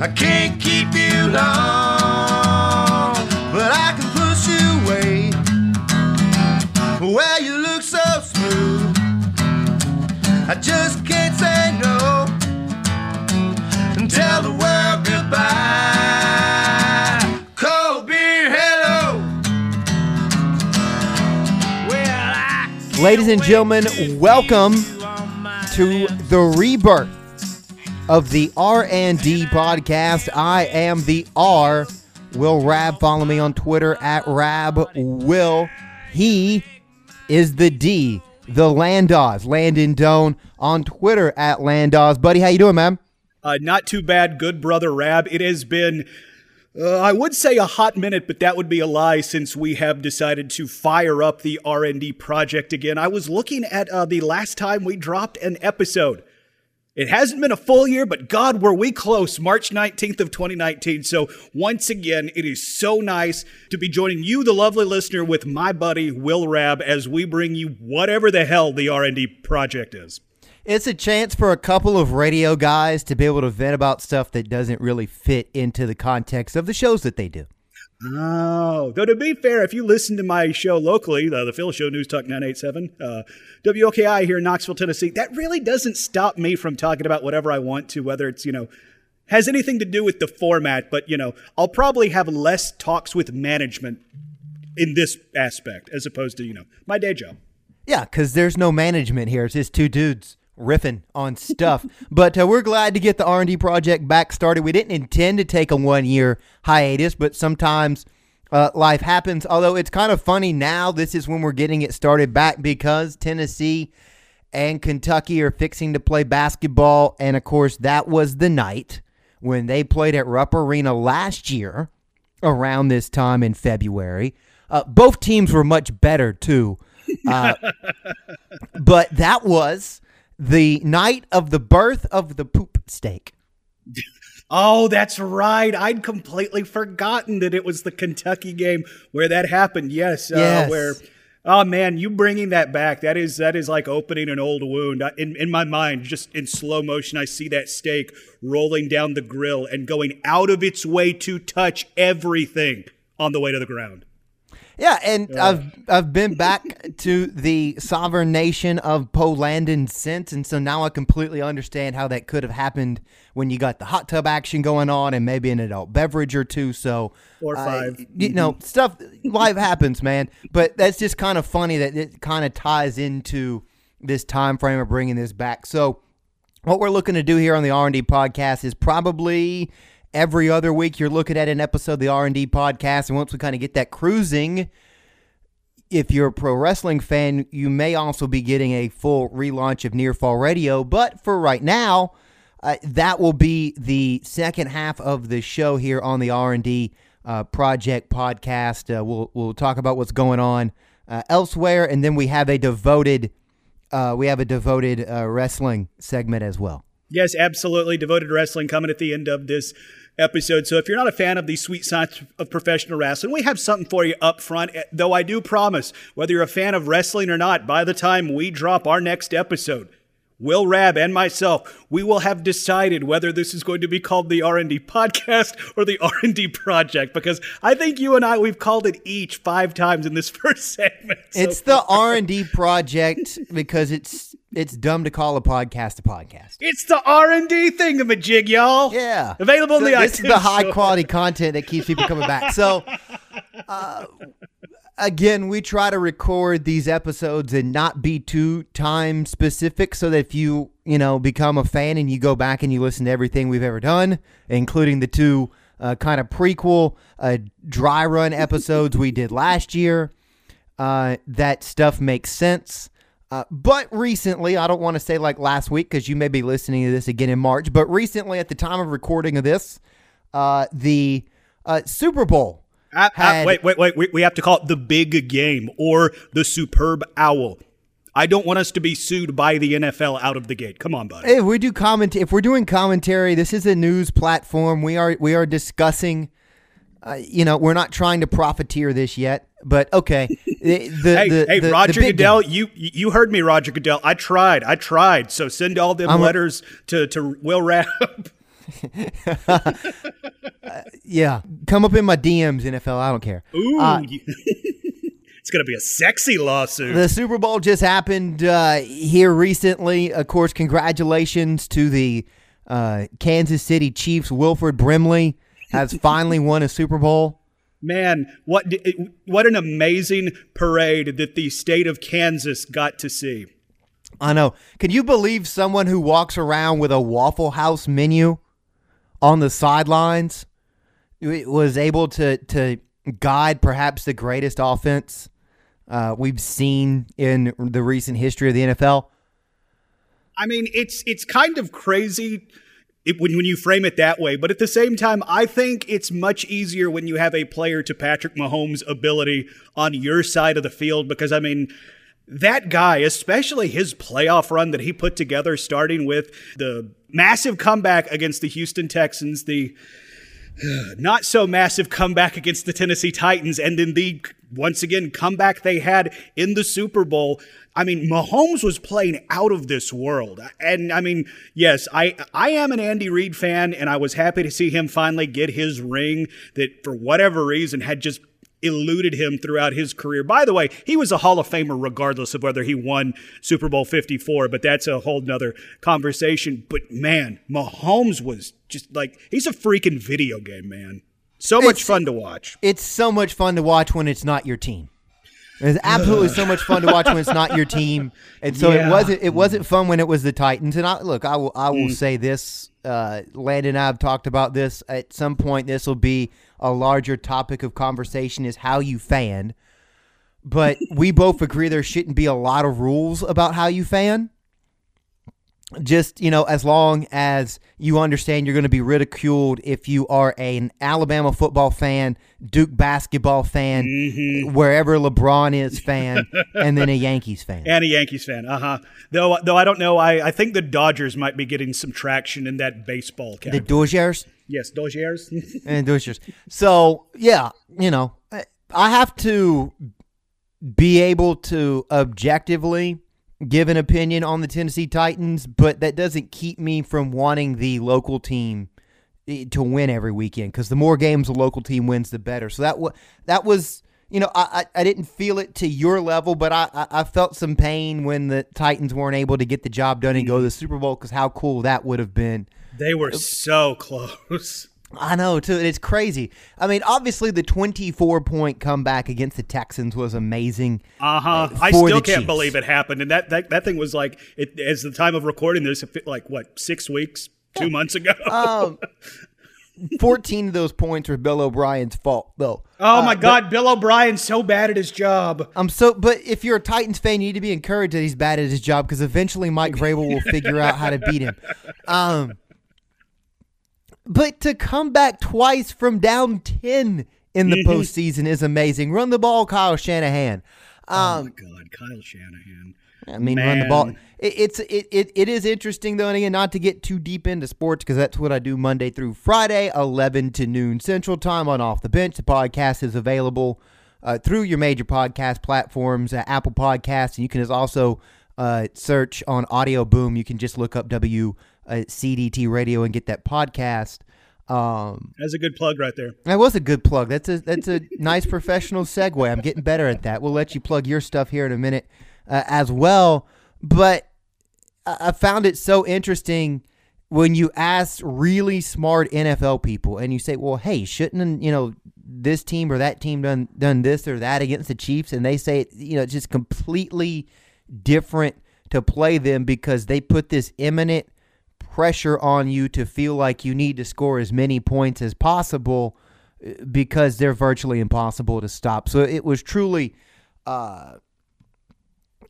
I can't keep you long, but I can push you away. Well, you look so smooth. I just can't say no and tell the world goodbye. Ladies and gentlemen, welcome to the rebirth of the R&D podcast. I am the R. Will Rab. Follow me on Twitter at Rab Will. He is the D, the Landaws. Landon Doan on Twitter at Landaws. Buddy, how you doing, man? Uh, not too bad, good brother Rab. It has been, uh, I would say a hot minute, but that would be a lie since we have decided to fire up the R&D project again. I was looking at uh, the last time we dropped an episode. It hasn't been a full year, but God, were we close, March 19th of 2019. So once again, it is so nice to be joining you, the lovely listener, with my buddy Will Rab as we bring you whatever the hell the R&D project is. It's a chance for a couple of radio guys to be able to vent about stuff that doesn't really fit into the context of the shows that they do. Oh, though to be fair, if you listen to my show locally, the, the Phil Show News Talk 987, uh, WOKI here in Knoxville, Tennessee, that really doesn't stop me from talking about whatever I want to, whether it's, you know, has anything to do with the format, but, you know, I'll probably have less talks with management in this aspect as opposed to, you know, my day job. Yeah, because there's no management here. It's just two dudes riffing on stuff. but uh, we're glad to get the R&D project back started. We didn't intend to take a one-year hiatus, but sometimes uh, life happens. Although it's kind of funny now, this is when we're getting it started back because Tennessee and Kentucky are fixing to play basketball. And, of course, that was the night when they played at Rupp Arena last year around this time in February. Uh, both teams were much better, too. Uh, but that was the night of the birth of the poop steak. Oh, that's right. I'd completely forgotten that it was the Kentucky game where that happened. Yes, Yes. Uh, where. Oh man, you bringing that back? That is that is like opening an old wound. In in my mind, just in slow motion, I see that steak rolling down the grill and going out of its way to touch everything on the way to the ground. Yeah, and I've I've been back to the sovereign nation of Polandon since, and so now I completely understand how that could have happened when you got the hot tub action going on and maybe an adult beverage or two. So Or uh, five. you know, stuff life happens, man. But that's just kind of funny that it kind of ties into this time frame of bringing this back. So what we're looking to do here on the R&D podcast is probably every other week you're looking at an episode of the R&D podcast and once we kind of get that cruising if you're a pro wrestling fan you may also be getting a full relaunch of Near Fall Radio but for right now uh, that will be the second half of the show here on the R&D uh, project podcast uh, we'll we'll talk about what's going on uh, elsewhere and then we have a devoted uh, we have a devoted uh, wrestling segment as well. Yes, absolutely. Devoted wrestling coming at the end of this episode. So if you're not a fan of the sweet science of professional wrestling, we have something for you up front. Though I do promise, whether you're a fan of wrestling or not, by the time we drop our next episode, Will Rab and myself, we will have decided whether this is going to be called the R&D podcast or the R&D project because I think you and I we've called it each 5 times in this first segment. So- It's the R and D project because it's it's dumb to call a podcast a podcast. it's the R&D thingamajig, y'all. Yeah, Available in So the this is the high quality content that keeps people coming back. So, uh, again, we try to record these episodes and not be too time specific, so that if you you know become a fan and you go back and you listen to everything we've ever done, including the two uh, kind of prequel uh, dry run episodes we did last year, uh, that stuff makes sense. Uh, but recently, I don't want to say like last week because you may be listening to this again in March, but recently, at the time of recording of this, uh, the uh, Super Bowl. Wait, wait, wait. We, we have to call it the big game or the superb owl. I don't want us to be sued by the NFL out of the gate. Come on, buddy. If we do comment, if we're doing commentary, this is a news platform. We are we are discussing. Uh, you know, we're not trying to profiteer this yet, but okay. The, the, Hey, the, hey, Roger Goodell, game. you you heard me, Roger Goodell. I tried, I tried. So send all them I'm a- letters to to Will Rab. yeah, come up in my DMs, NFL. I don't care. Ooh, Uh, it's gonna be a sexy lawsuit. The Super Bowl just happened uh, here recently. Of course, congratulations to the uh, Kansas City Chiefs. Wilford Brimley has finally won a Super Bowl. Man, what what an amazing parade that the state of Kansas got to see. I know. Can you believe someone who walks around with a Waffle House menu on the sidelines was able to to guide perhaps the greatest offense uh, we've seen in the recent history of the NFL? I mean, it's it's kind of crazy it, when when you frame it that way, but at the same time, I think it's much easier when you have a player to Patrick Mahomes' ability on your side of the field because I mean. That guy, especially his playoff run that he put together, starting with the massive comeback against the Houston Texans, the not so massive comeback against the Tennessee Titans, and then the once again comeback they had in the Super Bowl. I mean, Mahomes was playing out of this world, and I mean, yes, I I am an Andy Reid fan, and I was happy to see him finally get his ring that for whatever reason had just eluded him throughout his career. By the way, he was a Hall of Famer regardless of whether he won Super Bowl 54, but that's a whole nother conversation. But man, Mahomes was just like, he's a freaking video game, man. So much It's- fun to watch. It's so much fun to watch when it's not your team. It's absolutely so much fun to watch when it's not your team, and so Yeah. it wasn't. It wasn't fun when it was the Titans. And I look, I will. I Mm. will say this. Uh, Landon and I have talked about this. At some point, this will be a larger topic of conversation: is how you fan. But we both agree there shouldn't be a lot of rules about how you fan. Just you know, as long as you understand you're going to be ridiculed if you are an Alabama football fan, Duke basketball fan, Mm-hmm. wherever LeBron is fan, and then a Yankees fan. And a Yankees fan, uh huh. Though, though I don't know, I, I think the Dodgers might be getting some traction in that baseball category. The. Dodgers yes, Dodgers. and Dodgers. So yeah, you know, I- have to be able to objectively give an opinion on the Tennessee Titans, but that doesn't keep me from wanting the local team eh, to win every weekend because the more games the local team wins, the better. So that that was. You know, I, I I didn't feel it to your level, but I, I, I felt some pain when the Titans weren't able to get the job done and go to the Super Bowl because how cool that would have been. They were so close. I know too. It's crazy. I mean, obviously the twenty-four point comeback against the Texans was amazing. Uh huh. I still can't believe it happened, and that that, that thing was like, it, as the time of recording this, like what six weeks, two months ago. Um, Fourteen of those points were Bill O'Brien's fault, though. oh my God, Bill O'Brien's so bad at his job. I'm so. But if you're a Titans fan, you need to be encouraged that he's bad at his job because eventually Mike Vrabel will figure out how to beat him. Um, but to come back twice from down ten in the postseason is amazing. Run the ball, Kyle Shanahan. Um, oh my God, Kyle Shanahan. I mean, run the ball. It, it's it, it it is interesting though, and again, not to get too deep into sports because that's what I do Monday through Friday, eleven to noon Central Time on Off the Bench. The podcast is available uh, through your major podcast platforms, uh, Apple Podcasts, and you can also uh, search on Audioboom. You can just look up WCDT Radio and get that podcast. Um, That's a good plug right there. that was a good plug. That's a that's a nice professional segue. I'm getting better at that. We'll let you plug your stuff here in a minute uh, as well. But I I found it so interesting when you ask really smart NFL people and you say, "Well, hey, shouldn't you know this team or that team done done this or that against the Chiefs?" And they say, you know, it's just completely different to play them because they put this imminent pressure on you to feel like you need to score as many points as possible uh, because they're virtually impossible to stop. So it was truly uh,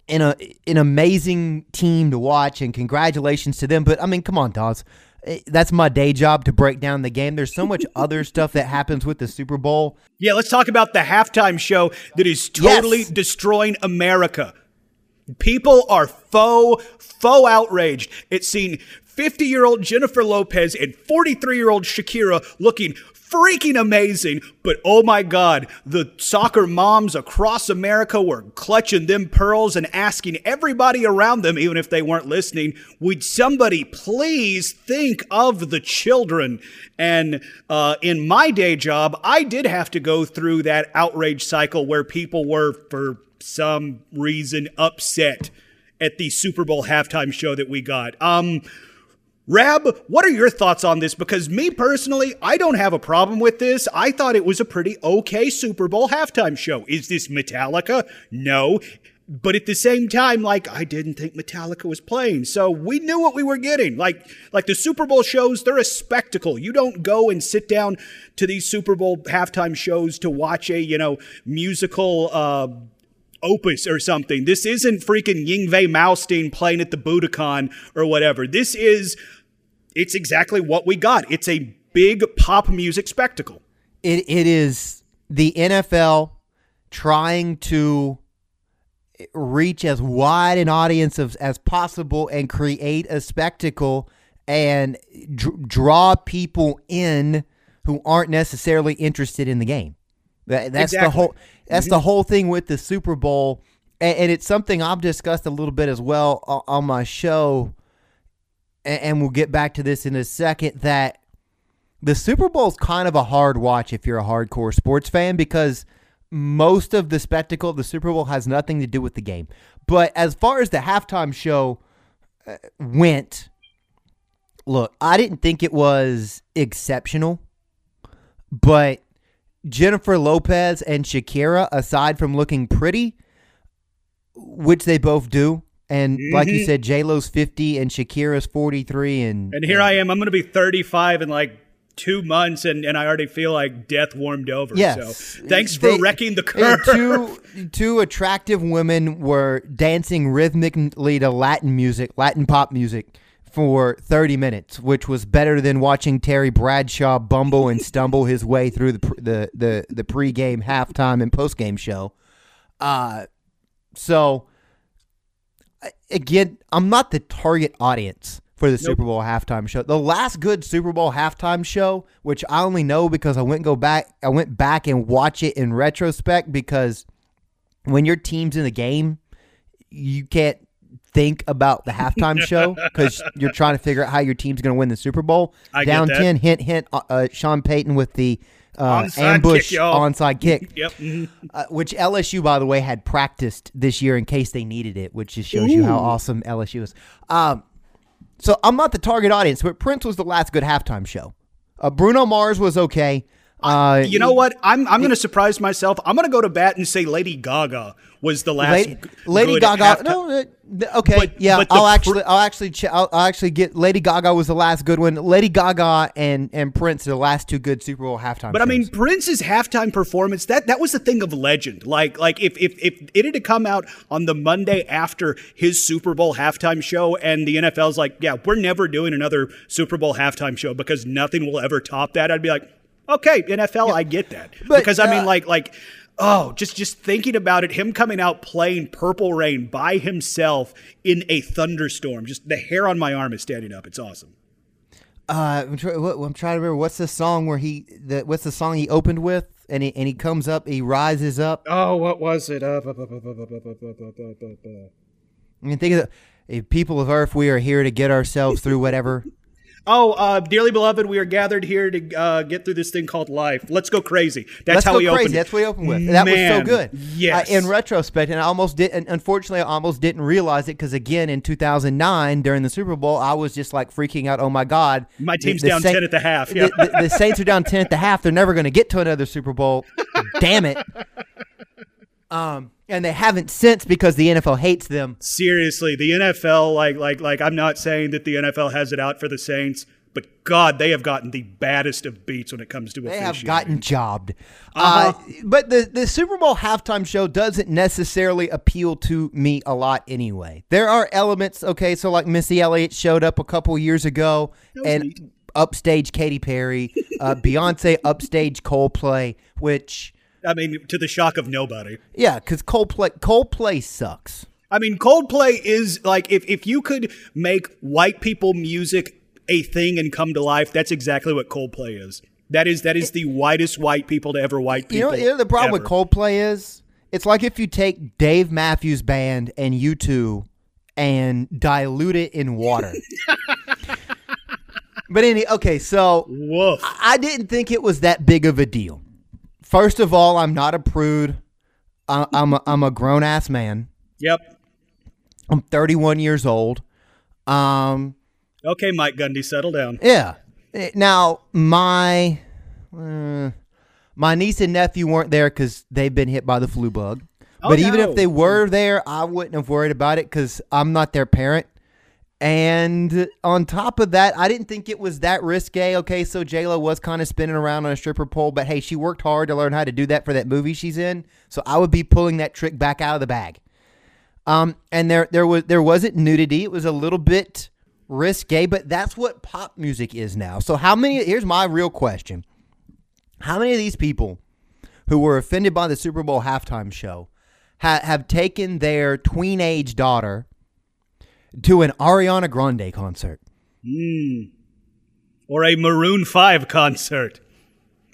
an, a, an amazing team to watch, and congratulations to them. But I mean, come on, Dawes. Eh, That's my day job to break down the game. There's so much other stuff that happens with the Super Bowl. Yeah, let's talk about the halftime show that is totally Yes. destroying America. People are faux, faux outraged It's seen 50 year old Jennifer Lopez and 43 year old Shakira looking freaking amazing. But oh my God, the soccer moms across America were clutching them pearls and asking everybody around them, even if they weren't listening, would somebody please think of the children? And uh, in my day job, I did have to go through that outrage cycle where people were, for some reason, upset at the Super Bowl halftime show that we got. Um, Rab, what are your thoughts on this? Because me personally, I don't have a problem with this. I thought it was a pretty okay Super Bowl halftime show. Is this Metallica? No. But at the same time, like I didn't think Metallica was playing, so we knew what we were getting. Like, like the Super Bowl shows, they're a spectacle. You don't go and sit down to these Super Bowl halftime shows to watch a, you know, musical uh, opus or something. This isn't freaking Yngwie Malmsteen playing at the Budokan or whatever. This is it's exactly what we got. It's a big pop music spectacle. It it is the NFL trying to reach as wide an audience of, as possible and create a spectacle and dr- draw people in who aren't necessarily interested in the game. That, that's Exactly. the whole. That's Mm-hmm. the whole thing with the Super Bowl, and, and it's something I've discussed a little bit as well o- on my show, and, and we'll get back to this in a second. That the Super Bowl is kind of a hard watch if you're a hardcore sports fan because most of the spectacle of the Super Bowl has nothing to do with the game. But as far as the halftime show uh, went, look, I didn't think it was exceptional, but Jennifer Lopez and Shakira, aside from looking pretty, which they both do, and like you mm-hmm. said, J Lo's fifty and Shakira's forty three, and And here I am. I'm going to be 35 in like two months, and, and I already feel like death warmed over. Yes. So thanks for They- wrecking the and curve. two two attractive women were dancing rhythmically to Latin music, Latin pop music, for 30 minutes, which was better than watching Terry Bradshaw bumble and stumble his way through the the the, the pregame, halftime, and postgame show. Uh, so again, I'm not the target audience for the Super Bowl halftime show. The last good Super Bowl halftime show, which I only know because I went go back, I went back and watch it in retrospect because when your team's in the game, you can't think about the halftime show because you're trying to figure out how your team's going to win the Super Bowl. I Down ten, hint, hint. Uh, uh, Sean Payton with the uh, Onside ambush kick, onside kick Yep. uh, which LSU, by the way, had practiced this year in case they needed it, which just shows you how awesome LSU is. Um, so I'm not the target audience, but Prince was the last good halftime show. Uh, Bruno Mars was okay. Uh, You know what? I'm I'm going to surprise myself. I'm going to go to bat and say Lady Gaga was the last. Lady, g- Lady Gaga. halftime- No, uh, okay, But- yeah. but I'll actually, I'll actually, ch- I'll, I'll actually get Lady Gaga was the last good one. Lady Gaga and and Prince are the last two good Super Bowl halftime. But I mean. Prince's halftime performance that that was a thing of legend. Like like if if if it had to come out on the Monday after his Super Bowl halftime show, and the NFL's like, yeah, we're never doing another Super Bowl halftime show because nothing will ever top that. I'd be like, okay, NFL, I get that But, because I mean, uh, like like. Oh, just just thinking about it, him coming out playing Purple Rain by himself in a thunderstorm. Just the hair on my arm is standing up. It's awesome. Uh, I'm, try- what, I'm trying to remember what's the song where he the what's the song he opened with, and he and he comes up, he rises up. Oh, what was it? Uh, I mean, think of the eh, people of Earth. We are here to get ourselves through whatever. Oh, uh, dearly beloved, we are gathered here to uh, get through this thing called life. Let's go crazy. That's Let's how go we crazy. opened. That's what he opened with. That was so good. yes. Uh, in retrospect, and I almost did. And unfortunately, I almost didn't realize it because again, in 2009 during the Super Bowl, I was just like freaking out. Oh my God, My team's the down Saint- 10 at the half. the- the, the Saints are down ten at the half. They're never going to get to another Super Bowl. Damn it. Um, and they haven't since because the NFL hates them. Seriously, the NFL, like, like, like, I'm not saying that the NFL has it out for the Saints, but God, they have gotten the baddest of beats when it comes to They have gotten jobbed. Uh-huh. Uh, but the, the Super Bowl halftime show doesn't necessarily appeal to me a lot anyway. There are elements, okay, so like Missy Elliott showed up a couple years ago and upstage Katy Perry, uh, Beyonce upstage Coldplay, which, I mean, to the shock of nobody. yeah, because Coldplay, Coldplay sucks. I mean, Coldplay is like if, if you could make white people music a thing and come to life, that's exactly what Coldplay is. That is that is the whitest white people to ever white You know, people. you know the problem with ever. Coldplay is it's like if you take Dave Matthews Band and you two and dilute it in water. but any okay, so Woof. I didn't think it was that big of a deal. First of all, I'm not a prude. I, I'm a, I'm a grown ass man. Yep. I'm 31 years old. Um, Okay, Mike Gundy, settle down. yeah. Eh, Now my uh, my niece and nephew weren't there because they've been hit by the flu bug. Oh, but even if they were there, I wouldn't have worried about it because I'm not their parent. And on top of that, I didn't think it was that risque. Okay, so Lo was kind of spinning around on a stripper pole, but hey, she worked hard to learn how to do that for that movie she's in. So I would be pulling that trick back out of the bag. Um, and there there was there wasn't nudity. It was a little bit risque, but that's what pop music is now. So how many? Here's my real question: How many of these people who were offended by the Super Bowl halftime show ha- have taken their tween age daughter to an Ariana Grande concert? Hmm. Or a Maroon 5 concert.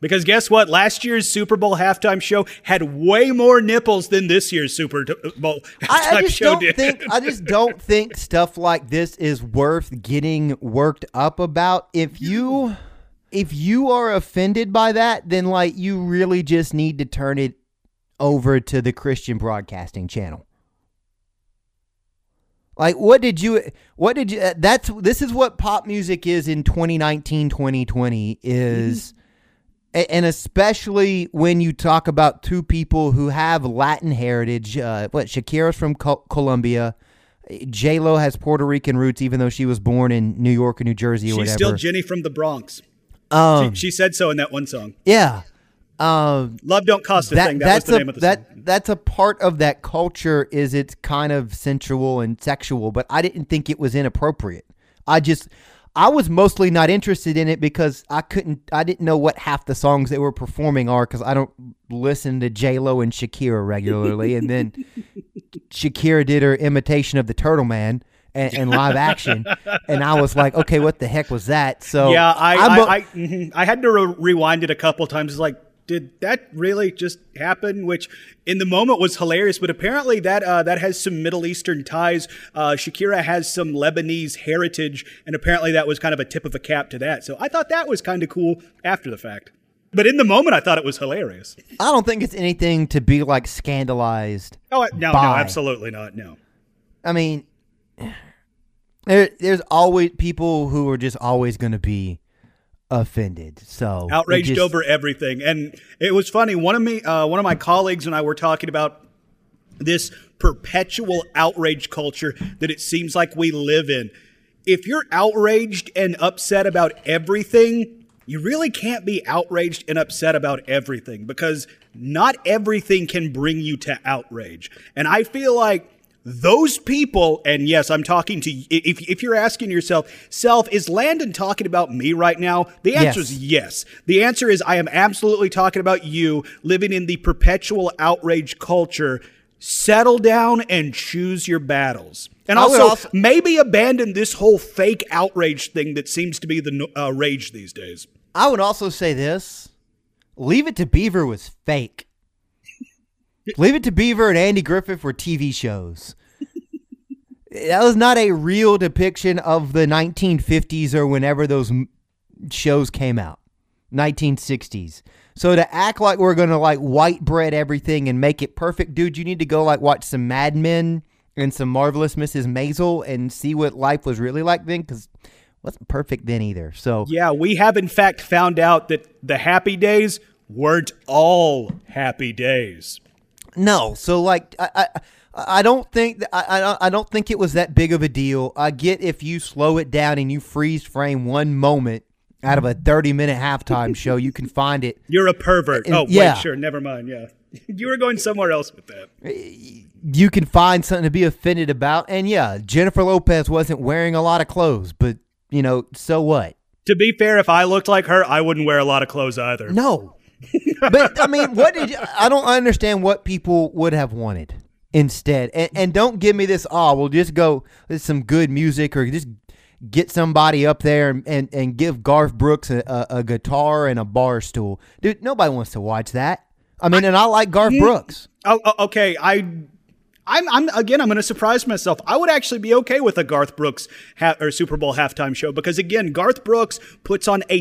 Because guess what? Last year's Super Bowl halftime show had way more nipples than this year's Super uh, Bowl halftime I, I just show don't did. think I just don't think stuff like this is worth getting worked up about. If you if you are offended by that, then like you really just need to turn it over to the Christian Broadcasting Channel. Like what did you what did you uh, that's this is what pop music is in 2019 2020 is a- and especially when you talk about two people who have Latin heritage. Uh, what Shakira's from Col- Colombia, J Lo has Puerto Rican roots, even though she was born in New York or New Jersey or She's whatever. still Jenny from the Bronx. um, She said so in that one song. yeah, um, Love don't cost a that thing. That was that's the a name of the that song. that's a part of that culture. Is it's kind of sensual and sexual, but I didn't think it was inappropriate. I just. I was mostly not interested in it because I couldn't, I didn't know what half the songs they were performing are because I don't listen to J Lo and Shakira regularly, and then Shakira did her imitation of the Turtle Man and, and live action, and I was like, okay, what the heck was that? So Yeah, I I, I, mhm. I had to re- rewind it a couple times. It's like, did that really just happen? Which in the moment was hilarious, but apparently that uh, that has some Middle Eastern ties. Uh, Shakira has some Lebanese heritage, and apparently that was kind of a tip of a cap to that. So I thought that was kind of cool after the fact. But in the moment, I thought it was hilarious. I don't think it's anything to be like scandalized. Oh no, no, absolutely not. No. I mean, there, there's always people who are just always going to be offended. So outraged just- over everything. And it was funny. One of me, uh, one of my colleagues and I were talking about this perpetual outrage culture that it seems like we live in. If you're outraged and upset about everything, you really can't be outraged and upset about everything because not everything can bring you to outrage. And I feel like those people, and yes, I'm talking to if if you're asking yourself, self, is Landon talking about me right now? The answer Yes. is yes. The answer is I am absolutely talking about you living in the perpetual outrage culture. Settle down and choose your battles. And also, also- maybe abandon this whole fake outrage thing that seems to be the uh, rage these days. I would also say this: Leave It to Beaver was fake. Leave It to Beaver and Andy Griffith were TV shows. that was not a real depiction of the 1950s or whenever those shows came out, 1960s. So to act like we're gonna like white bread everything and make it perfect, dude, you need to go like watch some Mad Men and some Marvelous Mrs. Maisel and see what life was really like then, because wasn't perfect then either. So Yeah, we have in fact found out that the happy days weren't all happy days. No, so like I I, I don't think that, I, I I don't think it was that big of a deal. I get if you slow it down and you freeze frame one moment out of a thirty minute halftime show, you can find it. You're a pervert. And- oh, yeah. wait, sure, never mind. Yeah. you were going somewhere else with that. You can find something to be offended about, and yeah, Jennifer Lopez wasn't wearing a lot of clothes, but you know, so what? To be fair, if I looked like her, I wouldn't wear a lot of clothes either. No, but I mean, what did you, I don't understand what people would have wanted instead, and, and don't give me this. Oh, we'll just go. There's some good music, or just get somebody up there and, and, and give Garth Brooks a, a, a guitar and a bar stool. Dude, nobody wants to watch that. I mean, and I like Garth Brooks. Oh, oh, okay. I, I'm, I'm again. I'm going to surprise myself. I would actually be okay with a Garth Brooks ha- or Super Bowl halftime show because again, Garth Brooks puts on a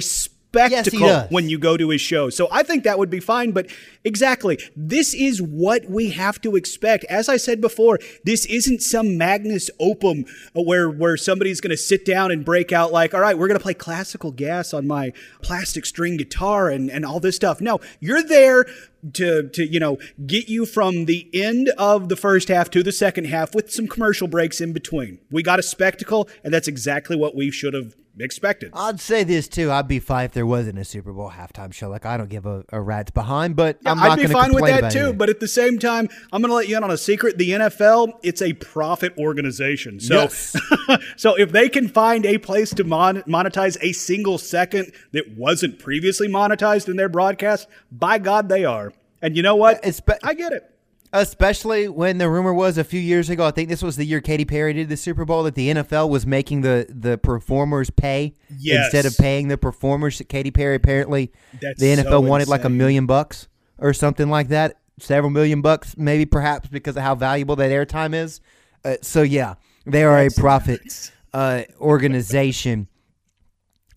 spectacle does. when you go to his show. So I think that would be fine. But exactly, this is what we have to expect. As I said before, this isn't some Magnus Opum uh, where where somebody's going to sit down and break out like, all right, we're going to play classical gas on my plastic string guitar and and all this stuff. No, you're there to to you know get you from the end of the first half to the second half with some commercial breaks in between. We got a spectacle, and that's exactly what we should have expected. I'd say this too. I'd be fine if there wasn't a Super Bowl halftime show. Like I don't give a, a rat's behind, but I'm not I'd be fine with that too, it. but at the same time, I'm going to let you in on a secret. The NFL, it's a profit organization. So, Yes. so if they can find a place to mon- monetize a single second that wasn't previously monetized in their broadcast, by God, they are. And you know what? I get it. Especially when the rumor was a few years ago, I think this was the year Katy Perry did the Super Bowl, that the NFL was making the, the performers pay Yes. instead of paying the performers. Katy Perry apparently, That's the NFL so wanted like a million bucks or something like that, several million bucks, maybe perhaps because of how valuable that airtime is. Uh, so yeah, they are a profit uh, organization.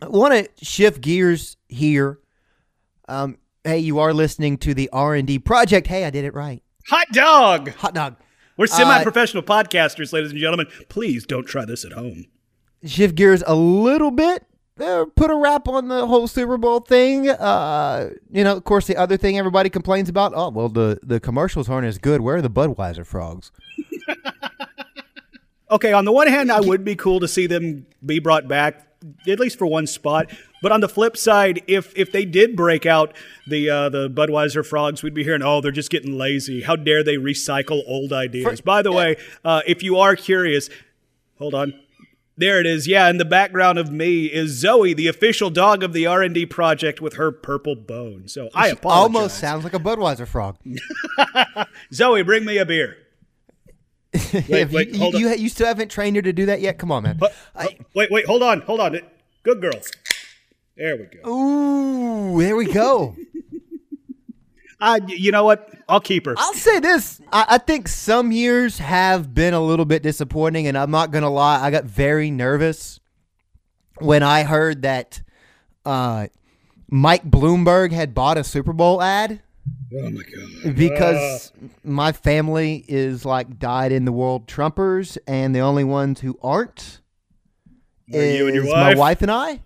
I want to shift gears here. Um, hey, you are listening to the R and D project. Hey, I did it right. Hot dog. Hot dog. We're semi-professional podcasters, ladies and gentlemen. Please don't try this at home. shift gears a little bit. Uh, put a wrap on the whole Super Bowl thing. Uh, you know, of course, the other thing everybody complains about. Oh, well, the the commercials aren't as good. Where are the Budweiser frogs? Okay, on the one hand, I would be cool to see them be brought back, at least for one spot. But on the flip side, if if they did break out the uh, the Budweiser frogs, we'd be hearing, "Oh, they're just getting lazy. How dare they recycle old ideas?" By the way, uh, if you are curious, hold on. There it is. Yeah, in the background of me is Zoe, the official dog of the R and D project, with her purple bone. So I apologize. Almost sounds like a Budweiser frog. Zoe, bring me a beer. if wait, you, you, you, still haven't trained her to do that yet? Come on, man. But, wait, wait, hold on, hold on. Good girl. There we go. Ooh, there we go. Uh, y- you know what? I'll keep her. I'll say this. I, I think some years have been a little bit disappointing, and I'm not going to lie. I got very nervous when I heard that uh, Mike Bloomberg had bought a Super Bowl ad Oh my god. because my family is like dyed in the world Trumpers, and the only ones who aren't Are you and your is my wife? wife and I.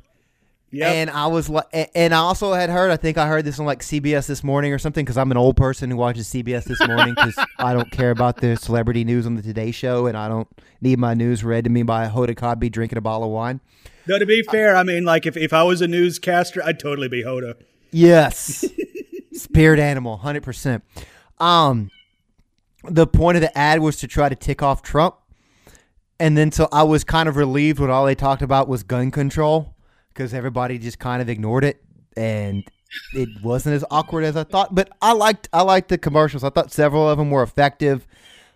Yep. And I was like, and I also had heard. I think I heard this on like CBS this morning or something because I'm an old person who watches CBS this morning because I don't care about the celebrity news on the Today Show and I don't need my news read to me by a Hoda Kotb drinking a bottle of wine. no, to be fair, I mean, like if, if I was a newscaster, I'd totally be Hoda. Yes, spirit animal, hundred percent. Um, the point of the ad was to try to tick off Trump, and then so I was kind of relieved when all they talked about was gun control because everybody just kind of ignored it and it wasn't as awkward as I thought. But I liked I liked the commercials. I thought several of them were effective.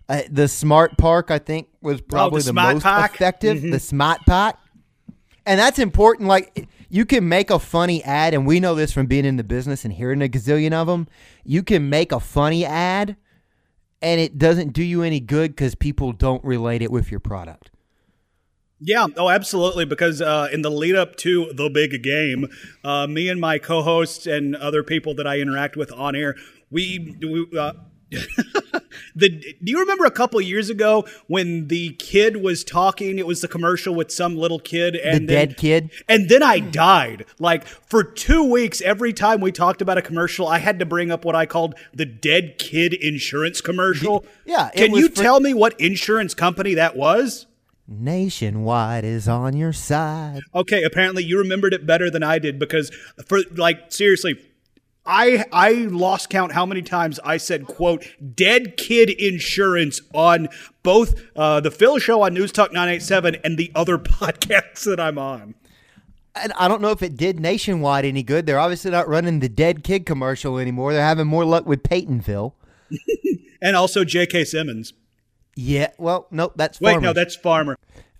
Uh, the Smart Park, I think, was probably the, Smart most Park? effective. The Smart Park, and that's important. Like you can make a funny ad, and we know this from being in the business and hearing a gazillion of them. You can make a funny ad, and it doesn't do you any good because people don't relate it with your product. Yeah, oh, absolutely. Because uh, in the lead up to the big game, uh, me and my co hosts and other people that I interact with on air, we. we uh, the, do you remember a couple years ago when the kid was talking? It was the commercial with some little kid and The then- dead kid? And then I died. Like for two weeks, every time we talked about a commercial, I had to bring up what I called the dead kid insurance commercial. Yeah, Can you for- tell me what insurance company that was? Nationwide is on your side. Okay, apparently you remembered it better than I did because for like seriously, I I lost count how many times I said quote dead kid insurance on both uh, the Phil show on News Talk 987 and the other podcasts that I'm on. And I don't know if it did nationwide any good. They're obviously not running the dead kid commercial anymore. They're having more luck with Peytonville. And also J.K. Simmons. Yeah, well, nope, that's Wait, farmers. no, that's Farmer.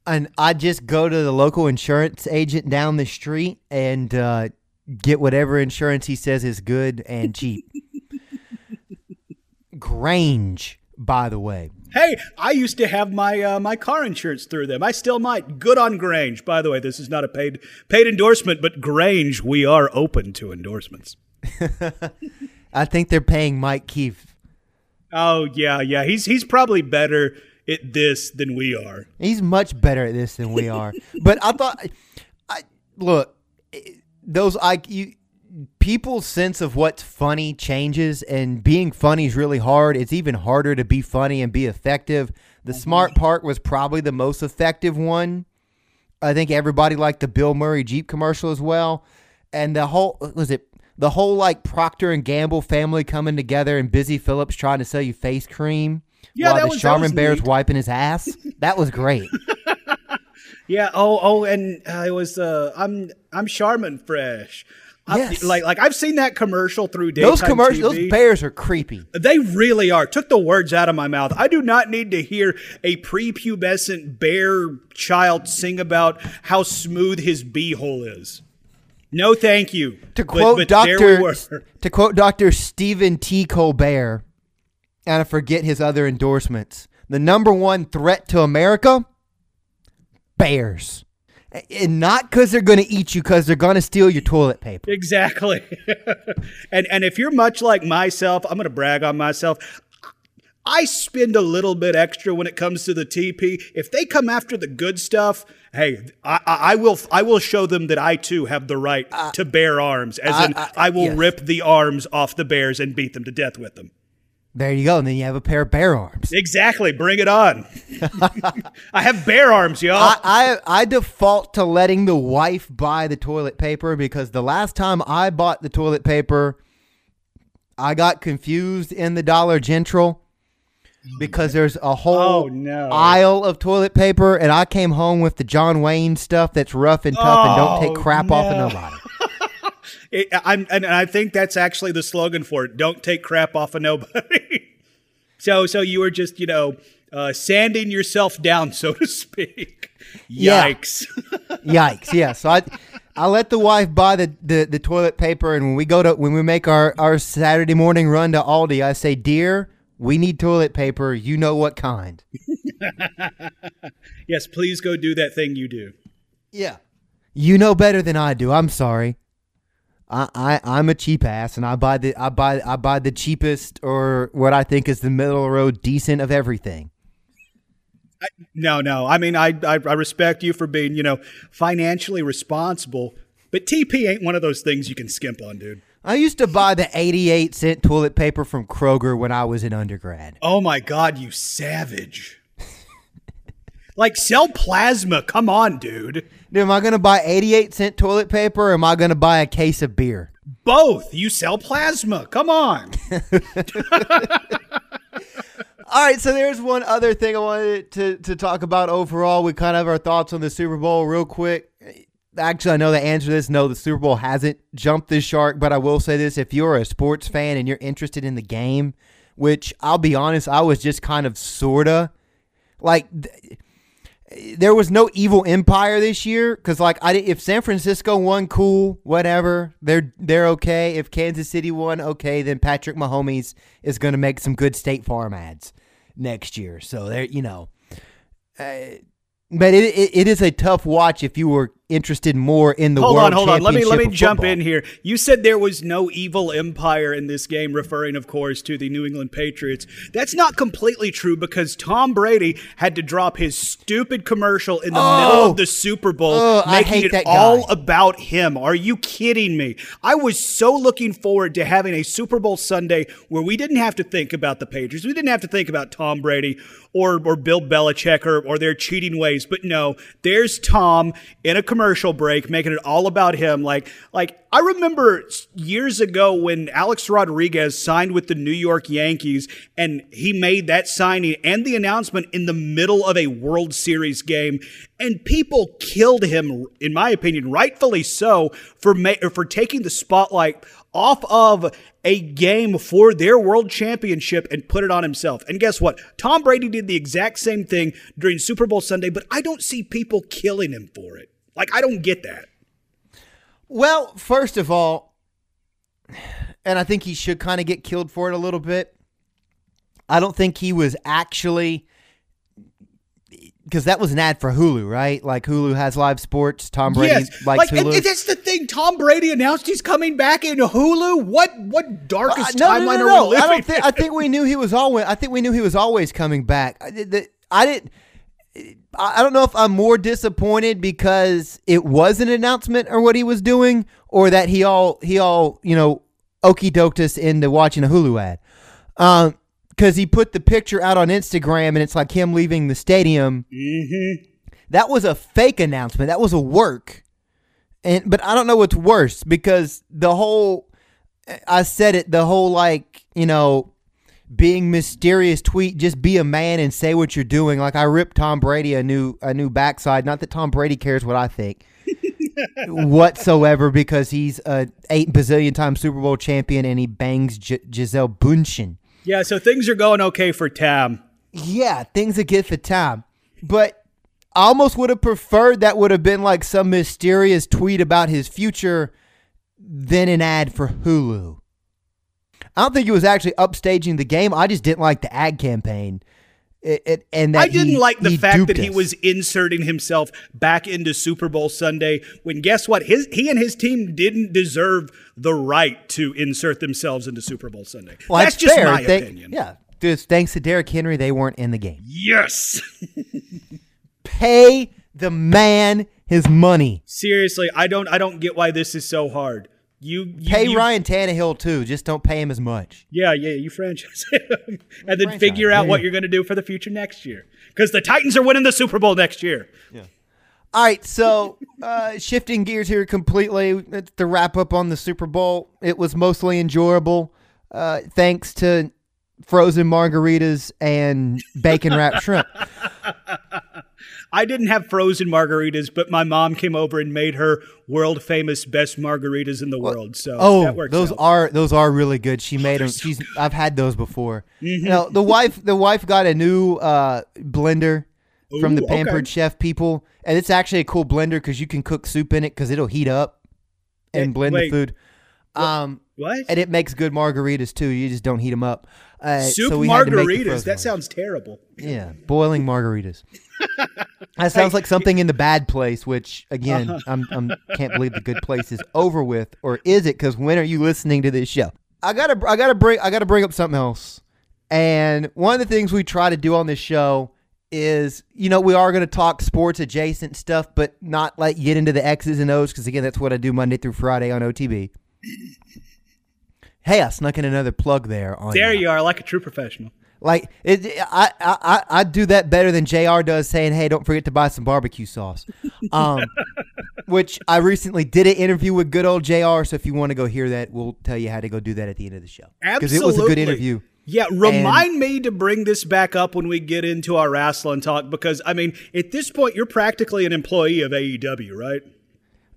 and I just go to the local insurance agent down the street and uh, get whatever insurance he says is good and cheap. Grange, by the way. Hey, I used to have my uh, my car insurance through them. I still might. Good on Grange. By the way, this is not a paid paid endorsement, but Grange, we are open to endorsements. I think they're paying Mike Keefe. Oh yeah, yeah. He's he's probably better at this than we are. He's much better at this than we are. but I thought, I look, those I you people's sense of what's funny changes, and being funny is really hard. It's even harder to be funny and be effective. The mm-hmm. smart part was probably the most effective one. I think everybody liked the Bill Murray Jeep commercial as well, and the whole was it the whole like Procter and Gamble family coming together and Busy Phillips trying to sell you face cream Yeah, while the was- Charmin Bear's neat. wiping his ass. That was great. Yeah. Oh, oh, and uh, it was. Uh, I'm I'm Charmin Fresh. I- Yes. like like I've seen that commercial through daytime those commercials, those bears are creepy. They really are. Took the words out of my mouth. I do not need to hear a prepubescent bear child sing about how smooth his beehole is. No, thank you. To quote but Doctor to quote Doctor Stephen T. Colbert, and I forget his other endorsements. The number one threat to America, bears, and not because they're going to eat you, because they're going to steal your toilet paper. Exactly. and and if you're much like myself, I'm going to brag on myself. I spend a little bit extra when it comes to the TP. If they come after the good stuff, hey, I, I, I will I will show them that I too have the right uh, to bear arms. As I- in, I- I will yes. rip the arms off the bears and beat them to death with them. There you go, and then you have a pair of bear arms. Exactly. Bring it on. I have bear arms, y'all. I, I I default to letting the wife buy the toilet paper because the last time I bought the toilet paper, I got confused in the Dollar General because there's a whole Oh, no. aisle of toilet paper, and I came home with the John Wayne stuff that's rough and tough and don't take Oh, crap off of nobody. It- I'm, and I think that's actually the slogan for it. Don't take crap off of nobody. so, so you were just, you know, uh, sanding yourself down, so to speak. Yeah. Yikes. Yikes! Yeah, so I I let the wife buy the, the, the toilet paper, and when we go to when we make our our Saturday morning run to Aldi, I say, "Dear, we need toilet paper. You know what kind?" yes, please go do that thing you do. Yeah, you know better than I do. I'm sorry. I, I I'm a cheap ass, and I buy the I buy I buy the cheapest or what I think is the middle of the road decent of everything. No, no. I mean, I, I, I respect you for being, you know, financially responsible, but TP ain't one of those things you can skimp on, dude. I used to buy the 88 cent toilet paper from Kroger when I was in undergrad. Oh my God, you savage. like, sell plasma. Come on, dude. Dude, am I going to buy 88 cent toilet paper or am I going to buy a case of beer? Both. You sell plasma. Come on. All right, so there's one other thing I wanted to, to talk about overall. We kind of have our thoughts on the Super Bowl real quick. Actually, I know the answer to this. No, the Super Bowl hasn't jumped the shark, but I will say this. If you're a sports fan and you're interested in the game, which I'll be honest, I was just kind of sorta like th- there was no evil empire this year because like I if San Francisco won, cool, whatever, they're they're okay. If Kansas City won, okay, then Patrick Mahomes is going to make some good State Farm ads next year. So there, you know, uh, but it, it it is a tough watch if you were interested more in the hold world on, hold on. Let me let me jump football. in here. You said there was no evil empire in this game, referring, of course, to the New England Patriots. That's not completely true because Tom Brady had to drop his stupid commercial in the oh! middle Oh. of the Super Bowl, Oh, making it that all about him. Are you kidding me? I was so looking forward to having a Super Bowl Sunday where we didn't have to think about the Patriots. We didn't have to think about Tom Brady or, or Bill Belichick or, or their cheating ways. But no, there's Tom in a commercial break, making it all about him. Like, like I remember years ago when Alex Rodriguez signed with the New York Yankees, and he made that signing and the announcement in the middle of a World Series game, and people killed him. In my opinion, rightfully so, for ma- for taking the spotlight off of a game for their world championship and put it on himself. And guess what? Tom Brady did the exact same thing during Super Bowl Sunday, but I don't see people killing him for it. Like, I don't get that. Well, first of all, and I think he should kind of get killed for it a little bit. I don't think he was actually because that was an ad for Hulu, right? Like Hulu has live sports. Tom Brady yes. likes like, Hulu. And, that's the thing. Tom Brady announced he's coming back in Hulu. What what darkest uh, no, timeline no, no, no, living? I don't think. I think we knew he was always. I think we knew he was always coming back. I, the, I didn't. I don't know if I'm more disappointed because it was an announcement or what he was doing, or that he all he all you know okey doked us into watching a Hulu ad. Um, because he put the picture out on Instagram and it's like him leaving the stadium. Mm-hmm. That was a fake announcement. That was a work. And but I don't know what's worse because the whole I said it the whole like, you know, being mysterious tweet just be a man and say what you're doing. Like I ripped Tom Brady a new a new backside. Not that Tom Brady cares what I think. whatsoever because he's a eight bazillion time Super Bowl champion and he bangs G- Gisele Bündchen. Yeah, so things are going okay for Tam. Yeah, things are good for Tam. But I almost would have preferred that would have been like some mysterious tweet about his future than an ad for Hulu. I don't think he was actually upstaging the game. I just didn't like the ad campaign. It, it, and I didn't he, like the fact that duped he was inserting himself back into Super Bowl Sunday when guess what? His he and his team didn't deserve the right to insert themselves into Super Bowl Sunday. Well, That's just fair. my They- opinion. Yeah, just thanks to Derrick Henry, they weren't in the game. Yes. Pay the man his money. Seriously, I don't I don't get why this is so hard. You, you Pay you- Ryan Tannehill too. Just don't pay him as much. Yeah, yeah, you franchise him, and then Franchise, figure out yeah, what you're going to do for the future next year. Because the Titans are winning the Super Bowl next year. Yeah. All right, so uh, shifting gears here completely to wrap up on the Super Bowl. It was mostly enjoyable, uh, thanks to frozen margaritas and bacon wrapped shrimp. I didn't have frozen margaritas, but my mom came over and made her world famous best margaritas in the world. So Oh, that works those out. are those are really good. She made them. She's I've had those before. You know, the wife the wife got a new uh, blender from the Ooh, okay. Pampered Chef people, and it's actually a cool blender because you can cook soup in it because it'll heat up and blend wait. the food. Um, what and it makes good margaritas too. You just don't heat them up. Uh, soup so we had to make the margaritas? That sounds terrible. yeah, boiling margaritas. that sounds like something in the bad place. Which again, Uh-huh. I'm I'm can't believe the good place is over with, or is it? Because when are you listening to this show? I gotta I gotta bring I gotta bring up something else. And one of the things we try to do on this show is, you know, we are going to talk sports adjacent stuff, but not like get into the X's and O's because again, that's what I do Monday through Friday on OTB. Hey, I snuck in another plug there. On There you are, like a true professional. Like it, I, I, I, do that better than Jr. does, saying, "Hey, don't forget to buy some barbecue sauce." Um, which I recently did an interview with good old Jr. So if you want to go hear that, we'll tell you how to go do that at the end of the show because it was a good Absolutely. interview. Yeah, remind me to bring this back up when we get into our wrestling talk because I mean, at this point, you're practically an employee of AEW, right?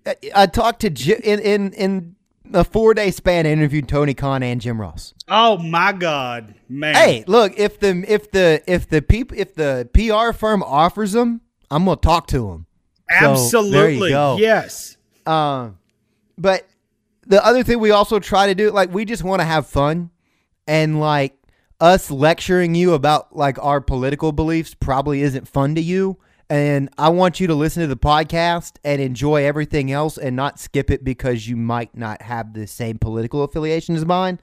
I, I talked to J- in in in a four day span. Interviewed Tony Khan and Jim Ross. Oh my God, man! Hey, look if the if the if the peop, if the PR firm offers them, I'm gonna talk to them. So, absolutely, go. yes. Um, but the other thing we also try to do, like, we just want to have fun, and like us lecturing you about like our political beliefs probably isn't fun to you. And I want you to listen to the podcast and enjoy everything else, and not skip it because you might not have the same political affiliation as mine.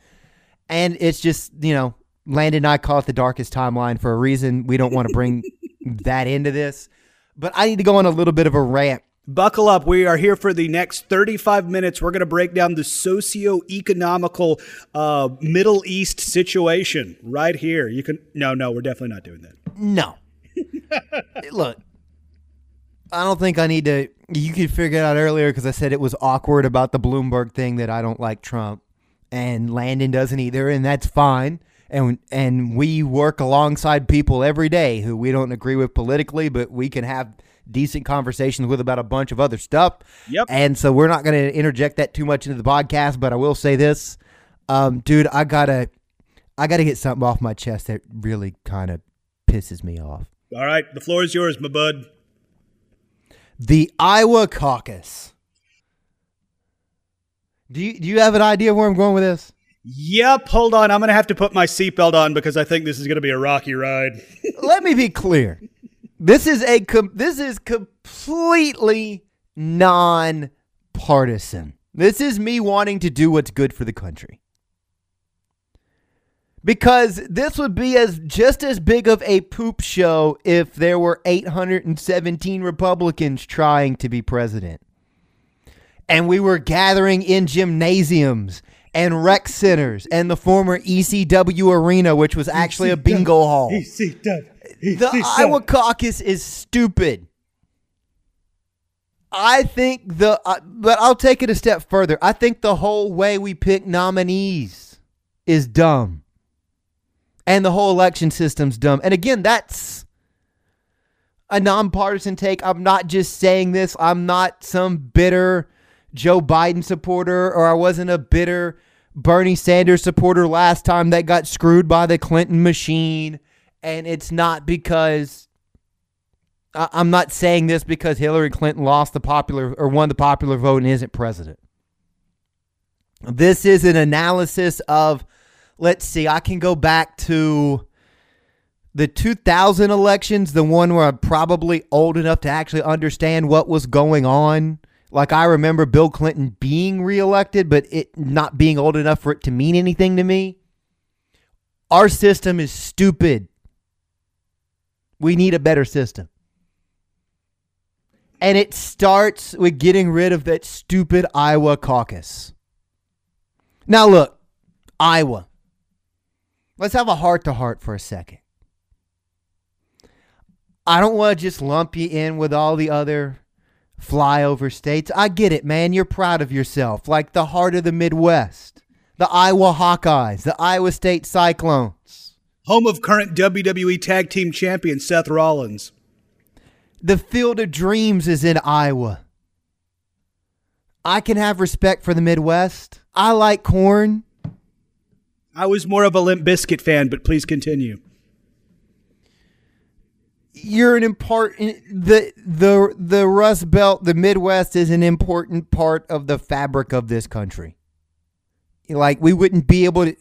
And it's just you know, Landon and I call it the darkest timeline for a reason. We don't want to bring that into this, but I need to go on a little bit of a rant Buckle up. We are here for the next 35 minutes. We're going to break down the socio-economical uh, Middle East situation right here. You can no, no, we're definitely not doing that. No. Look, I don't think I need to. You could figure it out earlier because I said it was awkward about the Bloomberg thing that I don't like Trump, and Landon doesn't either, and that's fine. And and we work alongside people every day who we don't agree with politically, but we can have decent conversations with about a bunch of other stuff. Yep. And so we're not going to interject that too much into the podcast, but I will say this, um, dude, I gotta, I gotta get something off my chest that really kind of pisses me off. All right, the floor is yours, my bud. The Iowa caucus. Do you do you have an idea where I'm going with this? Yep, hold on. I'm going to have to put my seatbelt on because I think this is going to be a rocky ride. Let me be clear. This is a com- this is completely non-partisan. This is me wanting to do what's good for the country. Because this would be as just as big of a poop show if there were 817 Republicans trying to be president. And we were gathering in gymnasiums and rec centers and the former ECW arena, which was actually a bingo hall. The Iowa caucus is stupid. I think the, uh, but I'll take it a step further. I think the whole way we pick nominees is dumb. And the whole election system's dumb. And again, that's a nonpartisan take. I'm not just saying this. I'm not some bitter Joe Biden supporter, or I wasn't a bitter Bernie Sanders supporter last time that got screwed by the Clinton machine. And it's not because I- I'm not saying this because Hillary Clinton lost the popular or won the popular vote and isn't president. This is an analysis of, let's see, I can go back to the 2000 elections, the one where I'm probably old enough to actually understand what was going on. Like I remember Bill Clinton being reelected, but it not being old enough for it to mean anything to me. Our system is stupid. We need a better system. And it starts with getting rid of that stupid Iowa caucus. Now, look, Iowa. Let's have a heart to heart for a second. I don't want to just lump you in with all the other flyover states. I get it, man. You're proud of yourself, like the heart of the Midwest, the Iowa Hawkeyes, the Iowa State Cyclones, Home of current WWE Tag Team Champion Seth Rollins. the Field of Dreams is in Iowa. I can have respect for the Midwest. I like corn. I was more of a Limp Bizkit fan, but please continue. you're an important the the the Rust Belt, the Midwest is an important part of the fabric of this country. Like we wouldn't be able to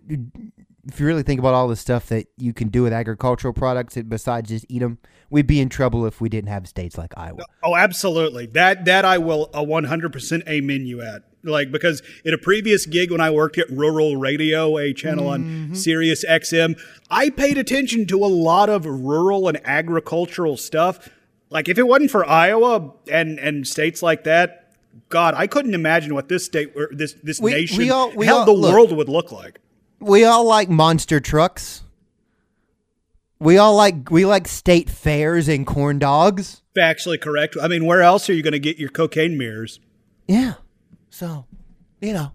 if you really think about all the stuff that you can do with agricultural products besides just eat them, we'd be in trouble if we didn't have states like Iowa. Oh, absolutely. That that I will uh, a 100% amen you at. Like because in a previous gig when I worked at Rural Radio, a channel on mm-hmm. Sirius XM, I paid attention to a lot of rural and agricultural stuff. Like if it wasn't for Iowa and and states like that, God, I couldn't imagine what this state or this this We- nation we all- we hell all- the look. world would look like. We all like monster trucks. We all like we like state fairs and corn dogs. Factually correct. I mean, where else are you going to get your cocaine mirrors? Yeah. So, you know,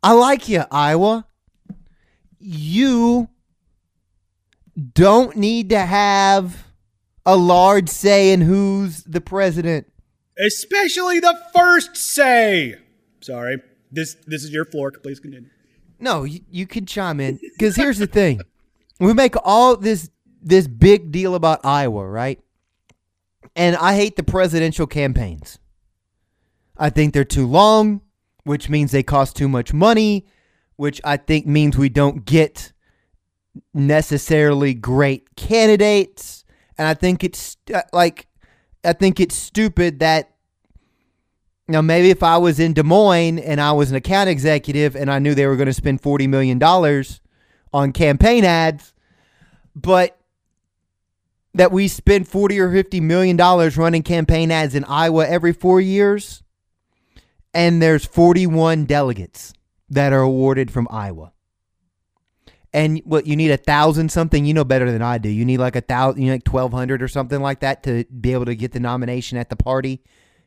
I like you, Iowa. You don't need to have a large say in who's the president. Especially the first say. Sorry. This this is your floor. Please continue. No, you, you can chime in because here's the thing: we make all this this big deal about Iowa, right? And I hate the presidential campaigns. I think they're too long, which means they cost too much money, which I think means we don't get necessarily great candidates. And I think it's uh, like, I think it's stupid that now, maybe if I was in Des Moines and I was an account executive and I knew they were going to spend $40 million on campaign ads, but that we spend 40 or 50 million dollars running campaign ads in Iowa every 4 years and there's 41 delegates that are awarded from Iowa. and what you need a thousand something. You know better than I do. You need like a thousand, you need like twelve hundred or something like that to be able to get the nomination at the party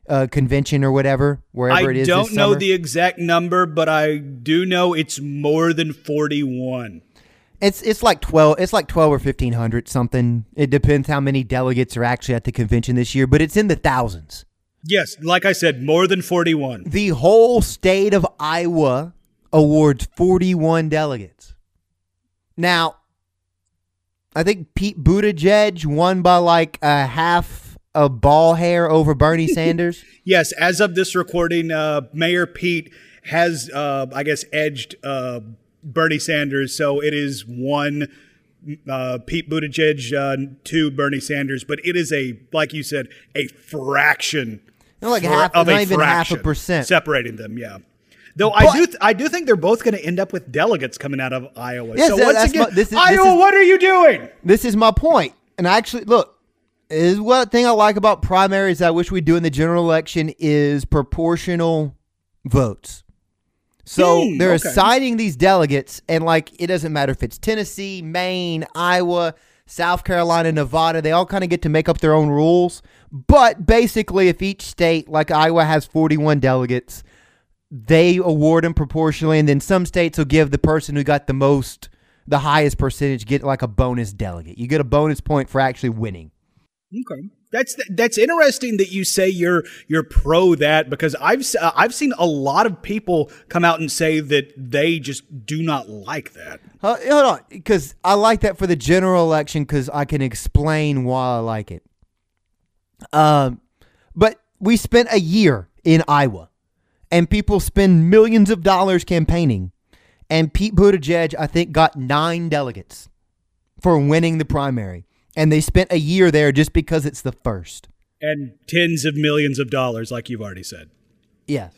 uh, convention or whatever, wherever I it is. I don't know the exact number, but I do know it's more than 41. It's it's like twelve. It's like twelve or fifteen hundred something. It depends how many delegates are actually at the convention this year, but it's in the thousands. Yes, like I said, more than 41. The whole state of Iowa awards forty-one delegates. Now, I think Pete Buttigieg won by like a half a ball hair over Bernie Sanders. Yes, as of this recording, uh, Mayor Pete has, uh, I guess, edged uh, Bernie Sanders. So it is one uh, Pete Buttigieg, uh, two Bernie Sanders. But it is a, like you said, a fraction. Like half- of not a even half a percent. separating them. Yeah. Though I do, th- I do think they're both going to end up with delegates coming out of Iowa. Yes, so that- once again, my- this is- this Iowa, is- what are you doing? This is my point. And actually, look, is what thing I like about primaries I wish we do in the general election is proportional votes. So Hmm, they're okay. assigning these delegates, and like it doesn't matter if it's Tennessee, Maine, Iowa, South Carolina, Nevada, they all kind of get to make up their own rules. But basically, if each state, like Iowa, has 41 delegates, they award them proportionally, and then some states will give the person who got the most, the highest percentage, get like a bonus delegate. You get a bonus point for actually winning. Okay. That's that's interesting that you say you're you're pro that because I've uh, I've seen a lot of people come out and say that they just do not like that. Uh, hold on, because I like that for the general election because I can explain why I like it. Um, but we spent a year in Iowa, and people spend millions of dollars campaigning, and Pete Buttigieg, I think, got nine delegates for winning the primary, and they spent a year there just because it's the first. And tens of millions of dollars, like you've already said. Yes.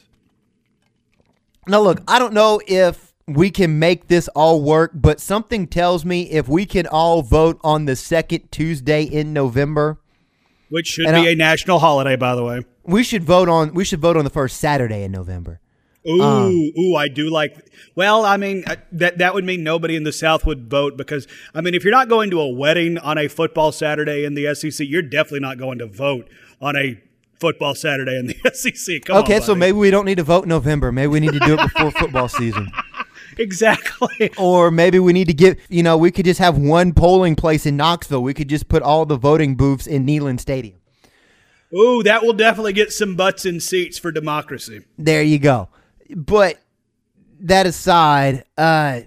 Now, look, I don't know if we can make this all work, but something tells me if we can all vote on the second Tuesday in November, Which should be I- a national holiday, by the way. we should vote on we should vote on the first Saturday in November. Ooh, Um, ooh, I do like. Well, I mean uh, that that would mean nobody in the South would vote because I mean if you're not going to a wedding on a football Saturday in the SEC, you're definitely not going to vote on a football Saturday in the SEC. Come Okay, on, so maybe we don't need to vote in November. Maybe we need to do it before football season. exactly. Or maybe we need to get, you know, we could just have one polling place in Knoxville. We could just put all the voting booths in Neyland Stadium. Ooh, that will definitely get some butts in seats for democracy. There you go. But that aside, uh,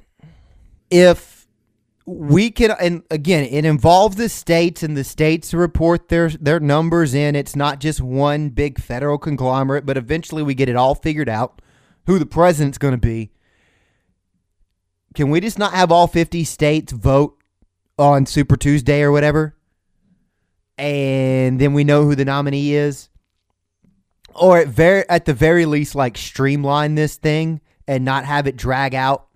if we can, and again, it involves the states, and the states report their their numbers in. It's not just one big federal conglomerate, but eventually we get it all figured out. Who the president's going to be? Can we just not have all fifty states vote on Super Tuesday or whatever, and then we know who the nominee is? Or at very at the very least like streamline this thing and not have it drag out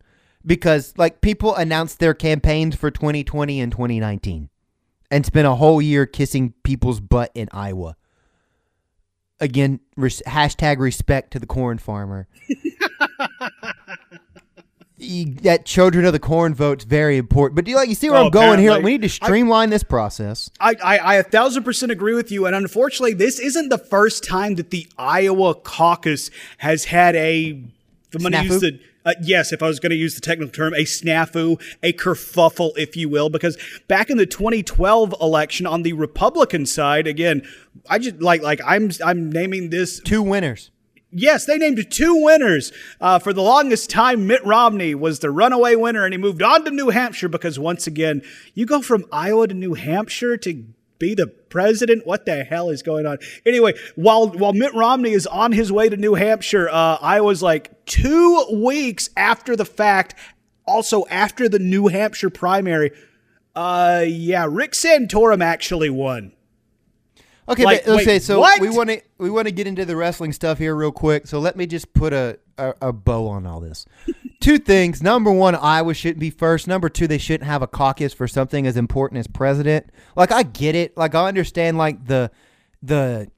because like people announced their campaigns for 2020 and 2019 and spent a whole year kissing people's butt in Iowa. Again, res- hashtag respect to the corn farmer. You- that children of the corn vote's very important. But do you like you see where Oh, I'm going here? Like, we need to streamline this process. I, I, I a thousand percent agree with you. And unfortunately, this isn't the first time that the Iowa caucus has had a. I'm going to use the. Uh, yes, if I was going to use the technical term, a snafu, a kerfuffle, if you will, because back in the 2012 election on the Republican side, again, I just like like I'm I'm naming this Two winners. Yes, they named two winners. Uh, for the longest time, Mitt Romney was the runaway winner, and he moved on to New Hampshire because, once again, you go from Iowa to New Hampshire to be the president. What the hell is going on? Anyway, while while Mitt Romney is on his way to New Hampshire, uh, Iowa's like two weeks after the fact. Also, after the New Hampshire primary, uh, yeah, Rick Santorum actually won. Okay, Like, but, okay. wait, So what? we want to we want to get into the wrestling stuff here real quick. So let me just put a, a, a bow on all this. Two things. Number one, Iowa shouldn't be first. Number two, they shouldn't have a caucus for something as important as president. Like I get it. Like I understand. Like the the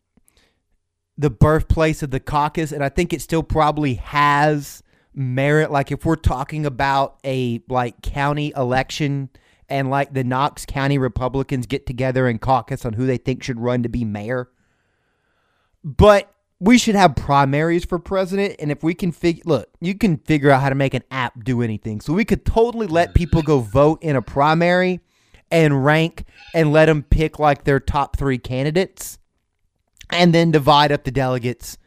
the birthplace of the caucus, and I think it still probably has merit like if we're talking about a like county election and like the Knox County Republicans get together and caucus on who they think should run to be mayor. But we should have primaries for president and if we can figure look, you can figure out how to make an app do anything. So we could totally let people go vote in a primary and rank and let them pick like their top 3 candidates and then divide up the delegates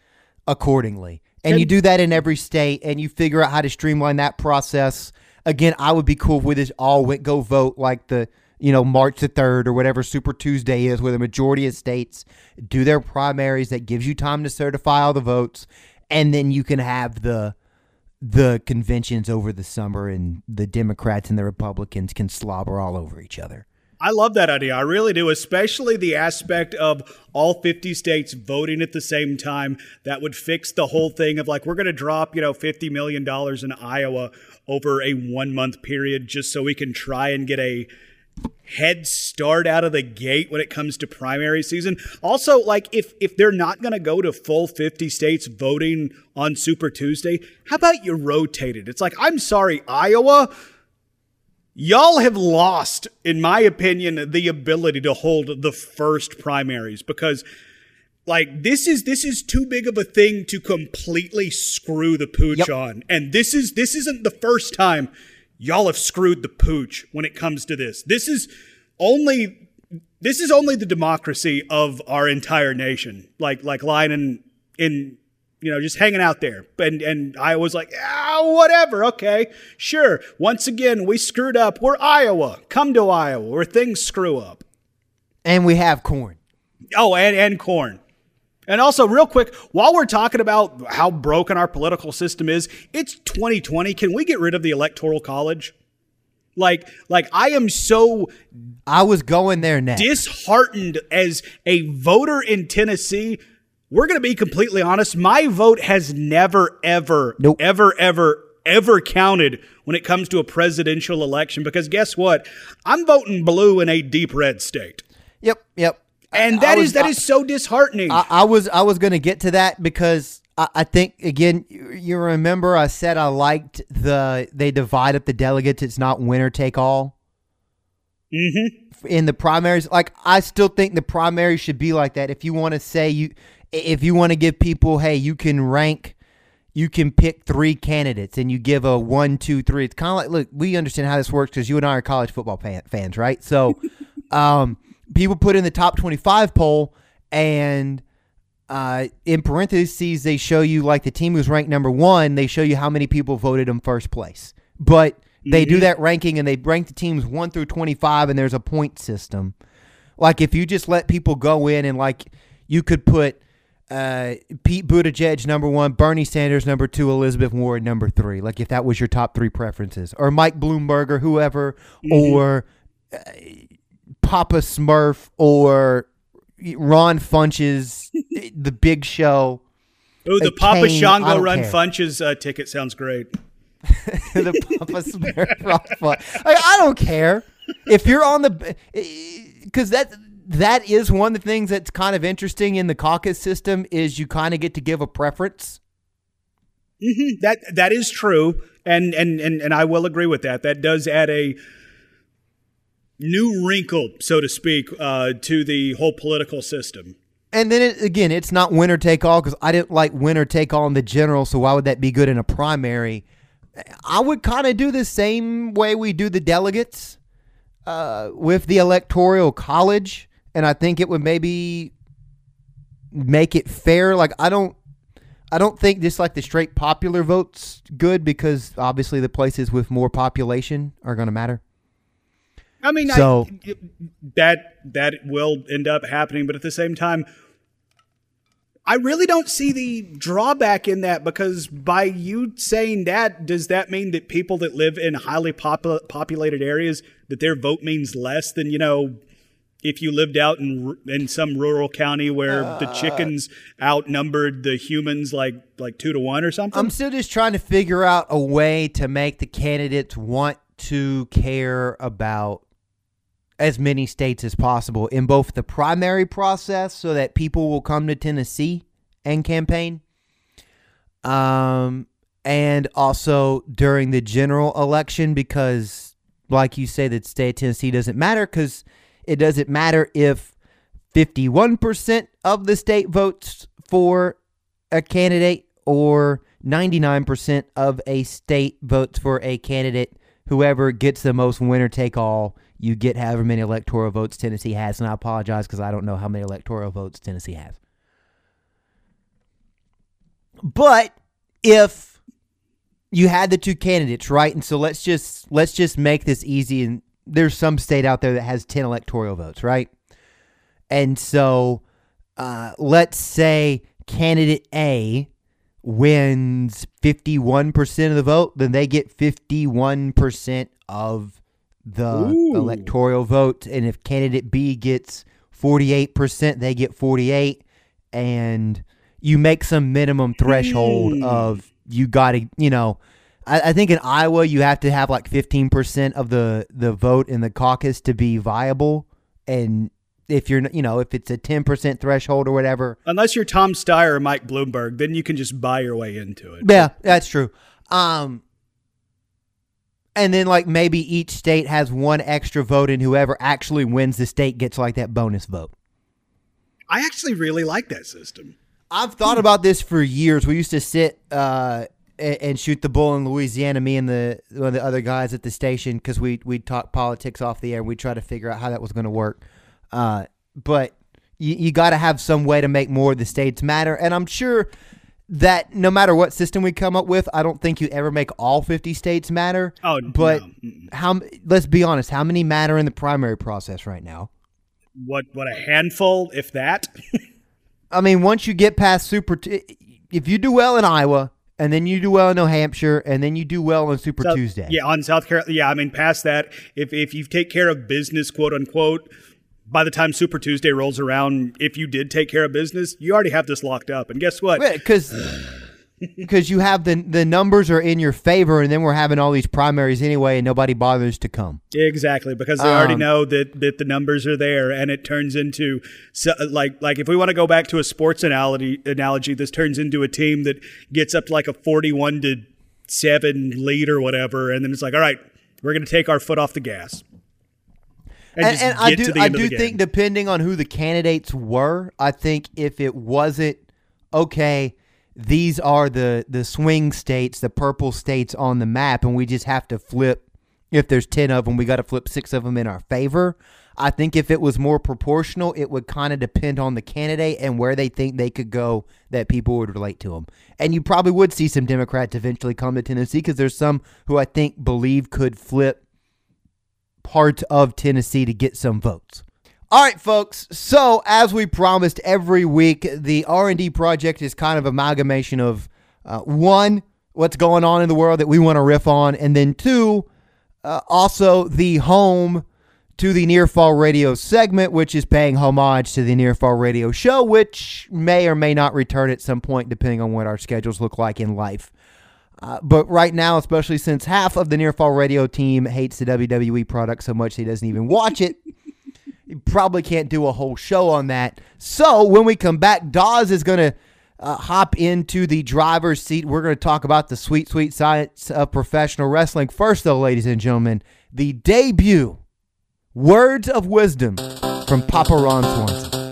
accordingly. And, you do that in every state and you figure out how to streamline that process. Again, I would be cool with this all went go vote like the you know March the 3rd or whatever Super Tuesday is where the majority of states do their primaries that gives you time to certify all the votes and then you can have the the conventions over the summer and the Democrats and the Republicans can slobber all over each other. I love that idea. I really do, especially the aspect of all 50 states voting at the same time. That would fix the whole thing of like, we're going to drop, you know, $50 million in Iowa over a one month period just so we can try and get a head start out of the gate when it comes to primary season. Also, like if if they're not going to go to full 50 states voting on Super Tuesday, how about you rotate it? It's like, I'm sorry, Iowa, Y'all have lost, in my opinion, the ability to hold the first primaries because like this is this is too big of a thing to completely screw the pooch Yep. on. And this is this isn't the first time y'all have screwed the pooch when it comes to this. This is only this is only the democracy of our entire nation. Like like lying in in you know, just hanging out there. And and I was like, ah, whatever, okay, sure. Once again, we screwed up. We're Iowa. Come to Iowa where things screw up. And we have corn. Oh, and, and corn. And also, real quick, while we're talking about how broken our political system is, it's 2020. Can we get rid of the electoral college? Like, like I am so I was going there now. disheartened as a voter in Tennessee. We're going to be completely honest. My vote has never, ever, Nope. ever, ever, ever counted when it comes to a presidential election because guess what? I'm voting blue in a deep red state. Yep, yep. And that I is that I- is so disheartening. I, I was I was going to get to that because I, I think again you, you remember I said I liked the they divide up the delegates. It's not winner take all mm-hmm. in the primaries. Like I still think the primary should be like that. If you want to say you, if you want to give people, hey, you can rank, you can pick three candidates and you give a one, two, three. It's kind of like look, we understand how this works because you and I are college football fan, fans, right? So, um, people put in the top twenty-five poll and. Uh, in parentheses, they show you like the team who's ranked number one. They show you how many people voted in first place, but they do that ranking and they rank the teams one through twenty-five, and there's a point system. Like if you just let people go in and like you could put uh, Pete Buttigieg number one, Bernie Sanders number two, Elizabeth Warren number three. Like if that was your top three preferences, or Mike Bloomberg or whoever, or uh, Papa Smurf or Ron Funches, The Big Show. Oh, the Papa Kane, Shango Run care. Funches uh, ticket sounds great. the Papa Smurf Ron Like, I don't care if you're on the because that that is one of the things that's kind of interesting in the caucus system is you kind of get to give a preference. That that is true, and and and and I will agree with that. That does add a new wrinkle, so to speak, uh, to the whole political system. And then it, again, it's not winner take all because I didn't like winner take all in the general. So why would that be good in a primary? I would kind of do the same way we do the delegates uh, with the electoral college, and I think it would maybe make it fair. Like I don't, I don't think just like the straight popular votes good because obviously the places with more population are going to matter. I mean, So- I, that that will end up happening, but at the same time, I really don't see the drawback in that because by you saying that, does that mean that people that live in highly popu- populated areas that their vote means less than you know? If you lived out in in some rural county where the chickens outnumbered the humans like like two to one or something, I'm still just trying to figure out a way to make the candidates want to care about as many states as possible in both the primary process so that people will come to Tennessee and campaign. Um and also during the general election because, like you say, the state of Tennessee doesn't matter because it doesn't matter if 51% of the state votes for a candidate or 99% of a state votes for a candidate. Whoever gets the most winner take all, you get however many electoral votes Tennessee has. And I apologize because I don't know how many electoral votes Tennessee has. But if you had the two candidates, right? And so let's just let's just make this easy and there's some state out there that has 10 electoral votes, right? And so uh, let's say candidate A wins 51% of the vote, then they get 51% of the Ooh. electoral vote. And if candidate B gets 48%, they get 48 and you make some minimum threshold Hmm. of you got to, you know, I, I think in Iowa you have to have like 15% of the the vote in the caucus to be viable and if you're you know if it's a 10% threshold or whatever Unless you're Tom Steyer or Mike Bloomberg, then you can just buy your way into it. yeah that's true um and then like maybe each state has one extra vote and whoever actually wins the state gets like that bonus vote I actually really like that system. I've thought about this for years. We used to sit uh, a- and shoot the bull in Louisiana, me and the one of the other guys at the station, because we we'd talk politics off the air. We'd try to figure out how that was going to work. Uh, but you, you got to have some way to make more of the states matter. And I'm sure that no matter what system we come up with, I don't think you ever make all 50 states matter. Oh, but no. How? Let's be honest. How many matter in the primary process right now? What what a handful, if that. I mean, once you get past Super, T- if you do well in Iowa, and then you do well in New Hampshire, and then you do well on Super So- Tuesday. Yeah, on South Carolina. Yeah, I mean, past that, if if you take care of business, quote unquote, by the time Super Tuesday rolls around, if you did take care of business, you already have this locked up. And guess what? because because you have the the numbers are in your favor, and then we're having all these primaries anyway, and nobody bothers to come. Exactly, because they already Um, know that, that the numbers are there, and it turns into so, like like if we want to go back to a sports analogy analogy, this turns into a team that gets up to like a forty-one to seven lead or whatever, and then it's like, all right, we're going to take our foot off the gas, and, And, and I do I do think game. depending on who the candidates were, I think if it wasn't okay. These are the the swing states, the purple states on the map, and we just have to flip. If there's ten of them, we got to flip six of them in our favor. I think if it was more proportional, it would kind of depend on the candidate and where they think they could go that people would relate to them. And you probably would see some Democrats eventually come to Tennessee because there's some who I think believe could flip parts of Tennessee to get some votes. All right, folks. So as we promised every week, the R and D project is kind of amalgamation of uh, one, what's going on in the world that we want to riff on, and then two, uh, also the home to the Near Fall Radio segment, which is paying homage to the Near Fall Radio show, which may or may not return at some point, depending on what our schedules look like in life. Uh, but right now, especially since half of the Near Fall Radio team hates the WWE product so much he doesn't even watch it, probably can't do a whole show on that. So when we come back, Dawes is going to uh, hop into the driver's seat. We're going to talk about the sweet, sweet science of professional wrestling. First, though, ladies and gentlemen, the debut words of wisdom from Papa Ron Swanson.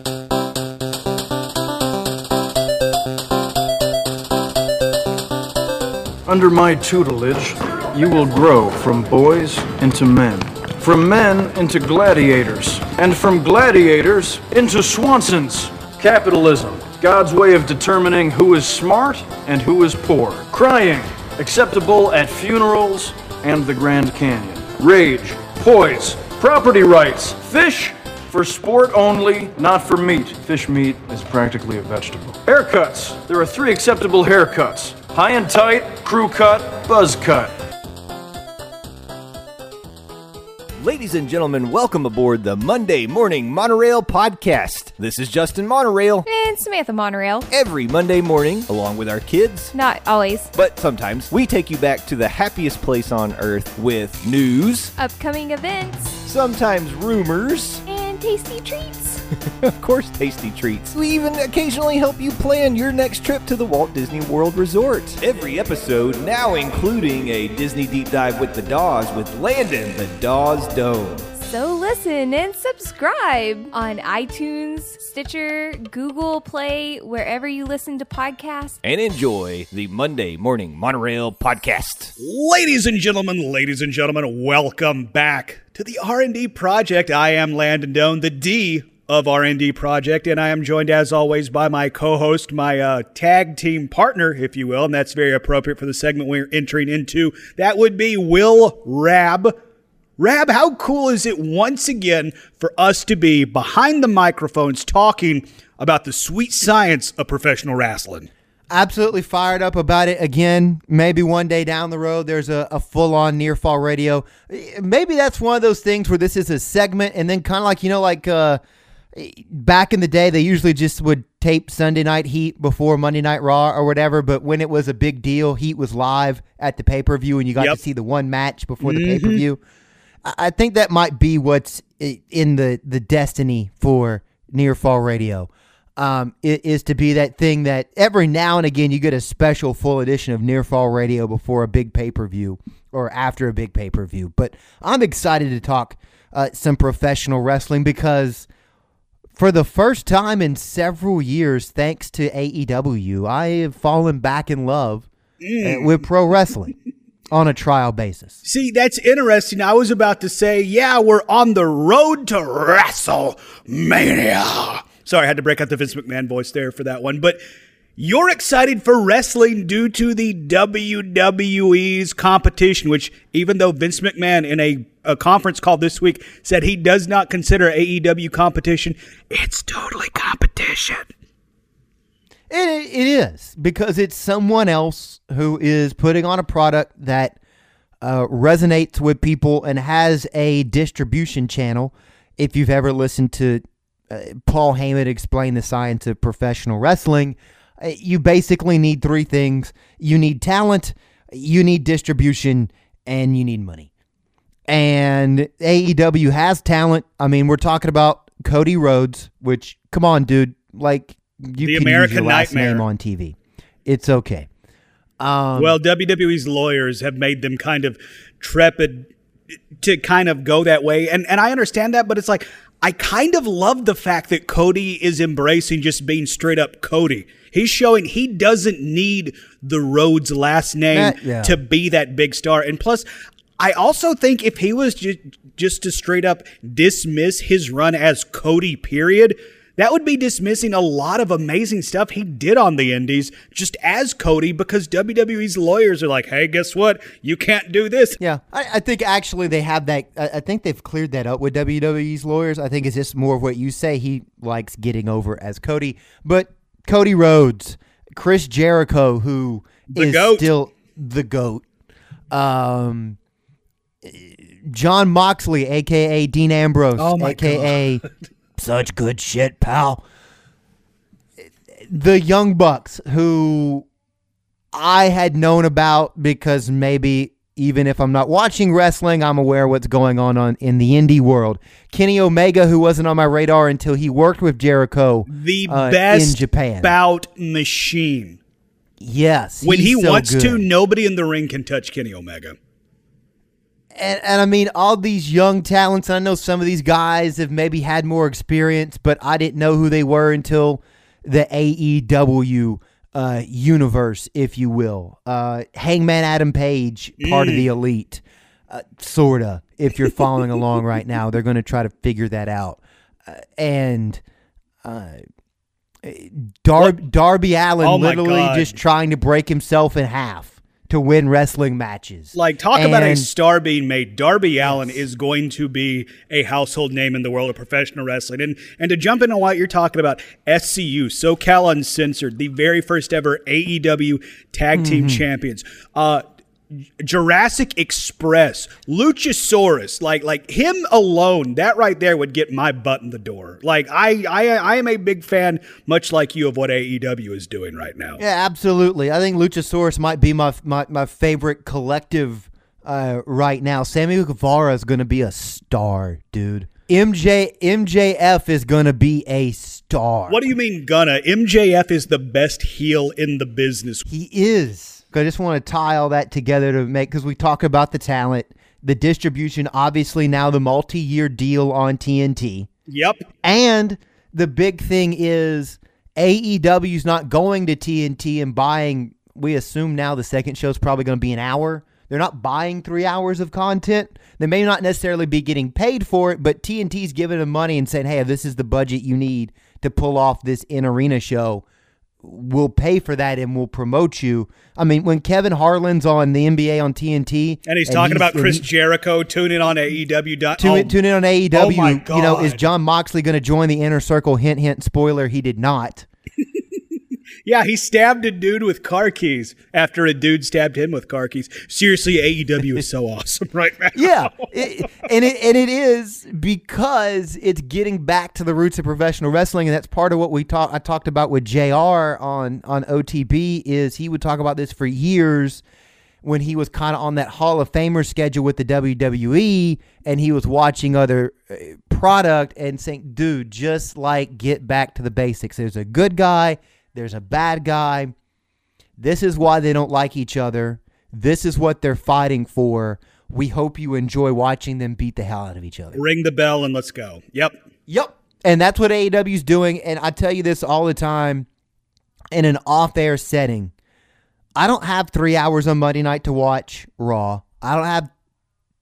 Under my tutelage, you will grow from boys into men, from men into gladiators, and from gladiators into Swansons. Capitalism, God's way of determining who is smart and who is poor. Crying, acceptable at funerals and the Grand Canyon. Rage, poise, property rights, fish for sport only, not for meat. Fish meat is practically a vegetable. Haircuts. There are three acceptable haircuts high and tight, crew cut, buzz cut. Ladies and gentlemen, welcome aboard the Monday Morning Monorail podcast. This is Justin Monorail. And Samantha Monorail. Every Monday morning, along with our kids, Not always. but sometimes, we take you back to the happiest place on earth with news, Upcoming events sometimes rumors, and tasty treats. of course, tasty treats. We even occasionally help you plan your next trip to the Walt Disney World Resort. Every episode now including a Disney deep dive with the Dawes with Landon the Dawes Dome. So listen and subscribe on iTunes, Stitcher, Google Play, wherever you listen to podcasts. And enjoy the Monday Morning Monorail podcast. Ladies and gentlemen, ladies and gentlemen, welcome back to the R&D Project. I am Landon Doan, the D of R&D Project, and I am joined as always by my co-host, my uh, tag team partner, if you will, and that's very appropriate for the segment we're entering into. That would be Will Rab. Rab, how cool is it once again for us to be behind the microphones talking about the sweet science of professional wrestling? Absolutely fired up about it again. Maybe one day down the road, there's a, a full on near fall radio. Maybe that's one of those things where this is a segment, and then kind of like, you know, like uh, back in the day, they usually just would tape Sunday Night Heat before Monday Night Raw or whatever. But when it was a big deal, Heat was live at the pay per view, and you got Yep. to see the one match before the pay per view. I think that might be what's in the the destiny for near fall radio. Um, i- is to be that thing that every now and again you get a special full edition of near fall radio before a big pay per view or after a big pay per view. But I'm excited to talk uh, some professional wrestling because for the first time in several years, thanks to AEW, I have fallen back in love uh, with pro wrestling on a trial basis. See, that's interesting. I was about to say, yeah, we're on the road to WrestleMania. Sorry, I had to break out the Vince McMahon voice there for that one. But you're excited for wrestling due to the WWE's competition, which even though Vince McMahon in a, a conference call this week said he does not consider AEW competition, it's totally competition. It, it is because it's someone else who is putting on a product that uh, resonates with people and has a distribution channel. If you've ever listened to uh, Paul Heyman explain the science of professional wrestling, uh, you basically need three things you need talent, you need distribution, and you need money. And AEW has talent. I mean, we're talking about Cody Rhodes, which, come on, dude, like you The can American use your last Nightmare. name on TV. It's okay. Um, well, WWE's lawyers have made them kind of trepid to kind of go that way. And and I understand that, but it's like I kind of love the fact that Cody is embracing just being straight up Cody. He's showing he doesn't need the Rhodes last name That- yeah. to be that big star. And plus, I also think if he was just just to straight up dismiss his run as Cody, period, that would be dismissing a lot of amazing stuff he did on the Indies just as Cody because WWE's lawyers are like, hey, guess what? You can't do this. Yeah, I, I think actually they have that. I, I think they've cleared that up with WWE's lawyers. I think it's just more of what you say. He likes getting over as Cody, but Cody Rhodes, Chris Jericho, who is The GOAT. still the goat. Um, Jon Moxley, aka Dean Ambrose, Oh my aka such good shit, pal. The Young Bucks, who I had known about because maybe even if I'm not watching wrestling, I'm aware what's going on, on in the indie world. Kenny Omega, who wasn't on my radar until he worked with Jericho The uh, best in Japan. bout machine. yes, When he so wants to, nobody in the ring can touch Kenny Omega. And, and I mean all these young talents. I know some of these guys have maybe had more experience, but I didn't know who they were until the AEW uh, universe, if you will. Uh, Hangman Adam Page, part of the elite, uh, sorta. If you're following along right now, they're going to try to figure that out. Uh, and uh, Dar- Darby Allin Oh literally God. just trying to break himself in half to win wrestling matches. Like, talk about a star being made. Darby Allin is going to be a household name in the world of professional wrestling. And and to jump into what you're talking about, SCU, SoCal Uncensored, the very first ever AEW Tag Team Mm-hmm. Champions. Uh, Jurassic Express, Luchasaurus, like like him alone, that right there would get my butt in the door. Like I I I am a big fan, much like you, of what AEW is doing right now. Yeah, absolutely. I think Luchasaurus might be my my, my favorite collective uh, right now. Sammy Guevara is going to be a star, dude. MJ MJF is gonna be a star. What do you mean, gonna? MJF is the best heel in the business. He is. I just want to tie all that together to make because we talk about the talent, the distribution, obviously now the multi-year deal on TNT, Yep. and the big thing is AEW's not going to TNT and buying. We assume now the second show is probably going to be an hour. They're not buying three hours of content. They may not necessarily be getting paid for it, but TNT's giving them money and saying, "Hey, this is the budget you need to pull off this in arena show." We'll pay for that and we'll promote you. I mean, when Kevin Harlan's on the NBA on TNT, And he's talking about Chris he- Jericho. Tune in on AEW. Tune, oh, in- tune in on AEW. Oh You know, is Jon Moxley going to join the inner circle? Hint, hint. Spoiler: He did not. Yeah, he stabbed a dude with car keys after a dude stabbed him with car keys. Seriously, AEW is so awesome right now. Yeah, it, and it and it is because it's getting back to the roots of professional wrestling, and that's part of what we talked. I talked about with Jr. on on OTB is he would talk about this for years when he was kind of on that Hall of Famer schedule with the WWE, and he was watching other uh, product and saying, "Dude, just like get back to the basics. There's a good guy, there's a bad guy." This is why they don't like each other. This is what they're fighting for. We hope you enjoy watching them beat the hell out of each other. Ring the bell and let's go. Yep. Yep. And that's what AEW's doing. And I tell you this all the time in an off air setting. I don't have three hours on Monday night to watch Raw. I don't have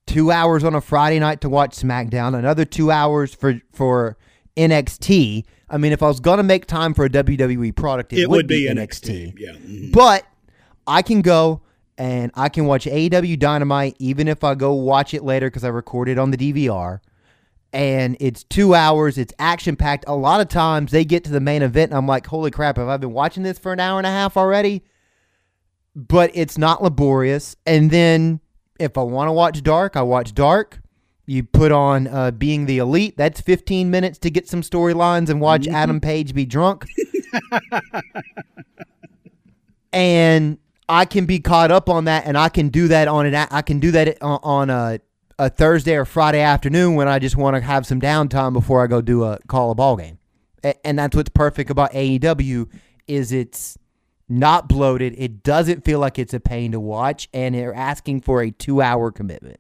two hours on a Friday night to watch SmackDown, another two hours for, for NXT. I mean, if I was going to make time for a WWE product, it, It would be NXT. Yeah. Mhm. but I can go and I can watch AEW Dynamite even if I go watch it later because I recorded on the DVR. And it's two hours. It's action packed. A lot of times they get to the main event and I'm like, holy crap, have I been watching this for an hour and a half already? But it's not laborious. And then if I want to watch Dark, I watch Dark. You put on uh, Being the Elite. That's 15 minutes to get some storylines and watch Adam Page be drunk. and I can be caught up on that, and I can do that on an I can do that on, on a a Thursday or Friday afternoon when I just want to have some downtime before I go do a call a ball game, and that's what's perfect about AEW is it's not bloated. It doesn't feel like it's a pain to watch, and they're asking for a two hour commitment.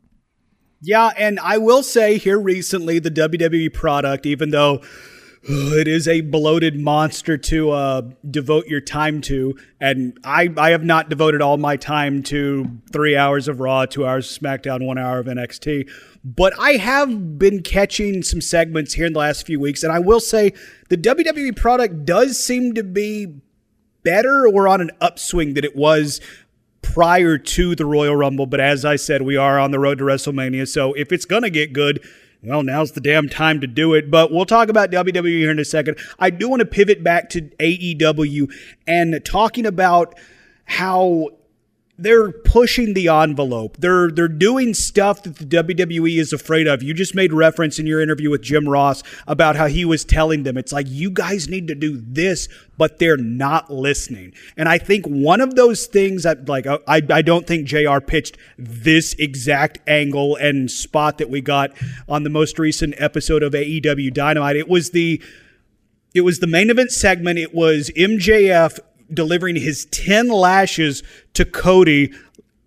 Yeah, and I will say here recently, the WWE product, even though it is a bloated monster to uh, devote your time to, and I, I have not devoted all my time to three hours of Raw, two hours of SmackDown, one hour of NXT, but I have been catching some segments here in the last few weeks, and I will say the WWE product does seem to be better or on an upswing than it was prior to the Royal Rumble. But as I said, we are on the road to WrestleMania. So if it's going to get good, well, now's the damn time to do it. But we'll talk about WWE here in a second. I do want to pivot back to AEW and talking about how they're pushing the envelope. They're they're doing stuff that the WWE is afraid of. You just made reference in your interview with Jim Ross about how he was telling them it's like you guys need to do this, but they're not listening. And I think one of those things that like uh, I I don't think JR pitched this exact angle and spot that we got on the most recent episode of AEW Dynamite. It was the it was the main event segment. It was MJF delivering his 10 lashes to Cody.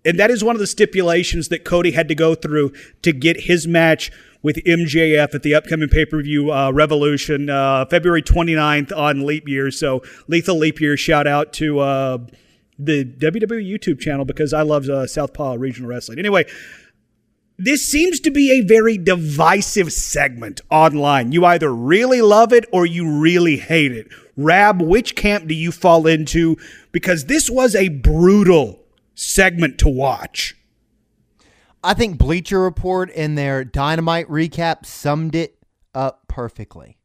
And that is one of the stipulations that Cody had to go through to get his match with MJF at the upcoming pay per view uh, Revolution, uh, February 29th on Leap Year. So, Lethal Leap Year, shout out to uh, the WWE YouTube channel because I love uh, Southpaw Regional Wrestling. Anyway, this seems to be a very divisive segment online. You either really love it or you really hate it. Rab, which camp do you fall into? Because this was a brutal segment to watch. I think Bleacher Report in their Dynamite recap summed it up perfectly.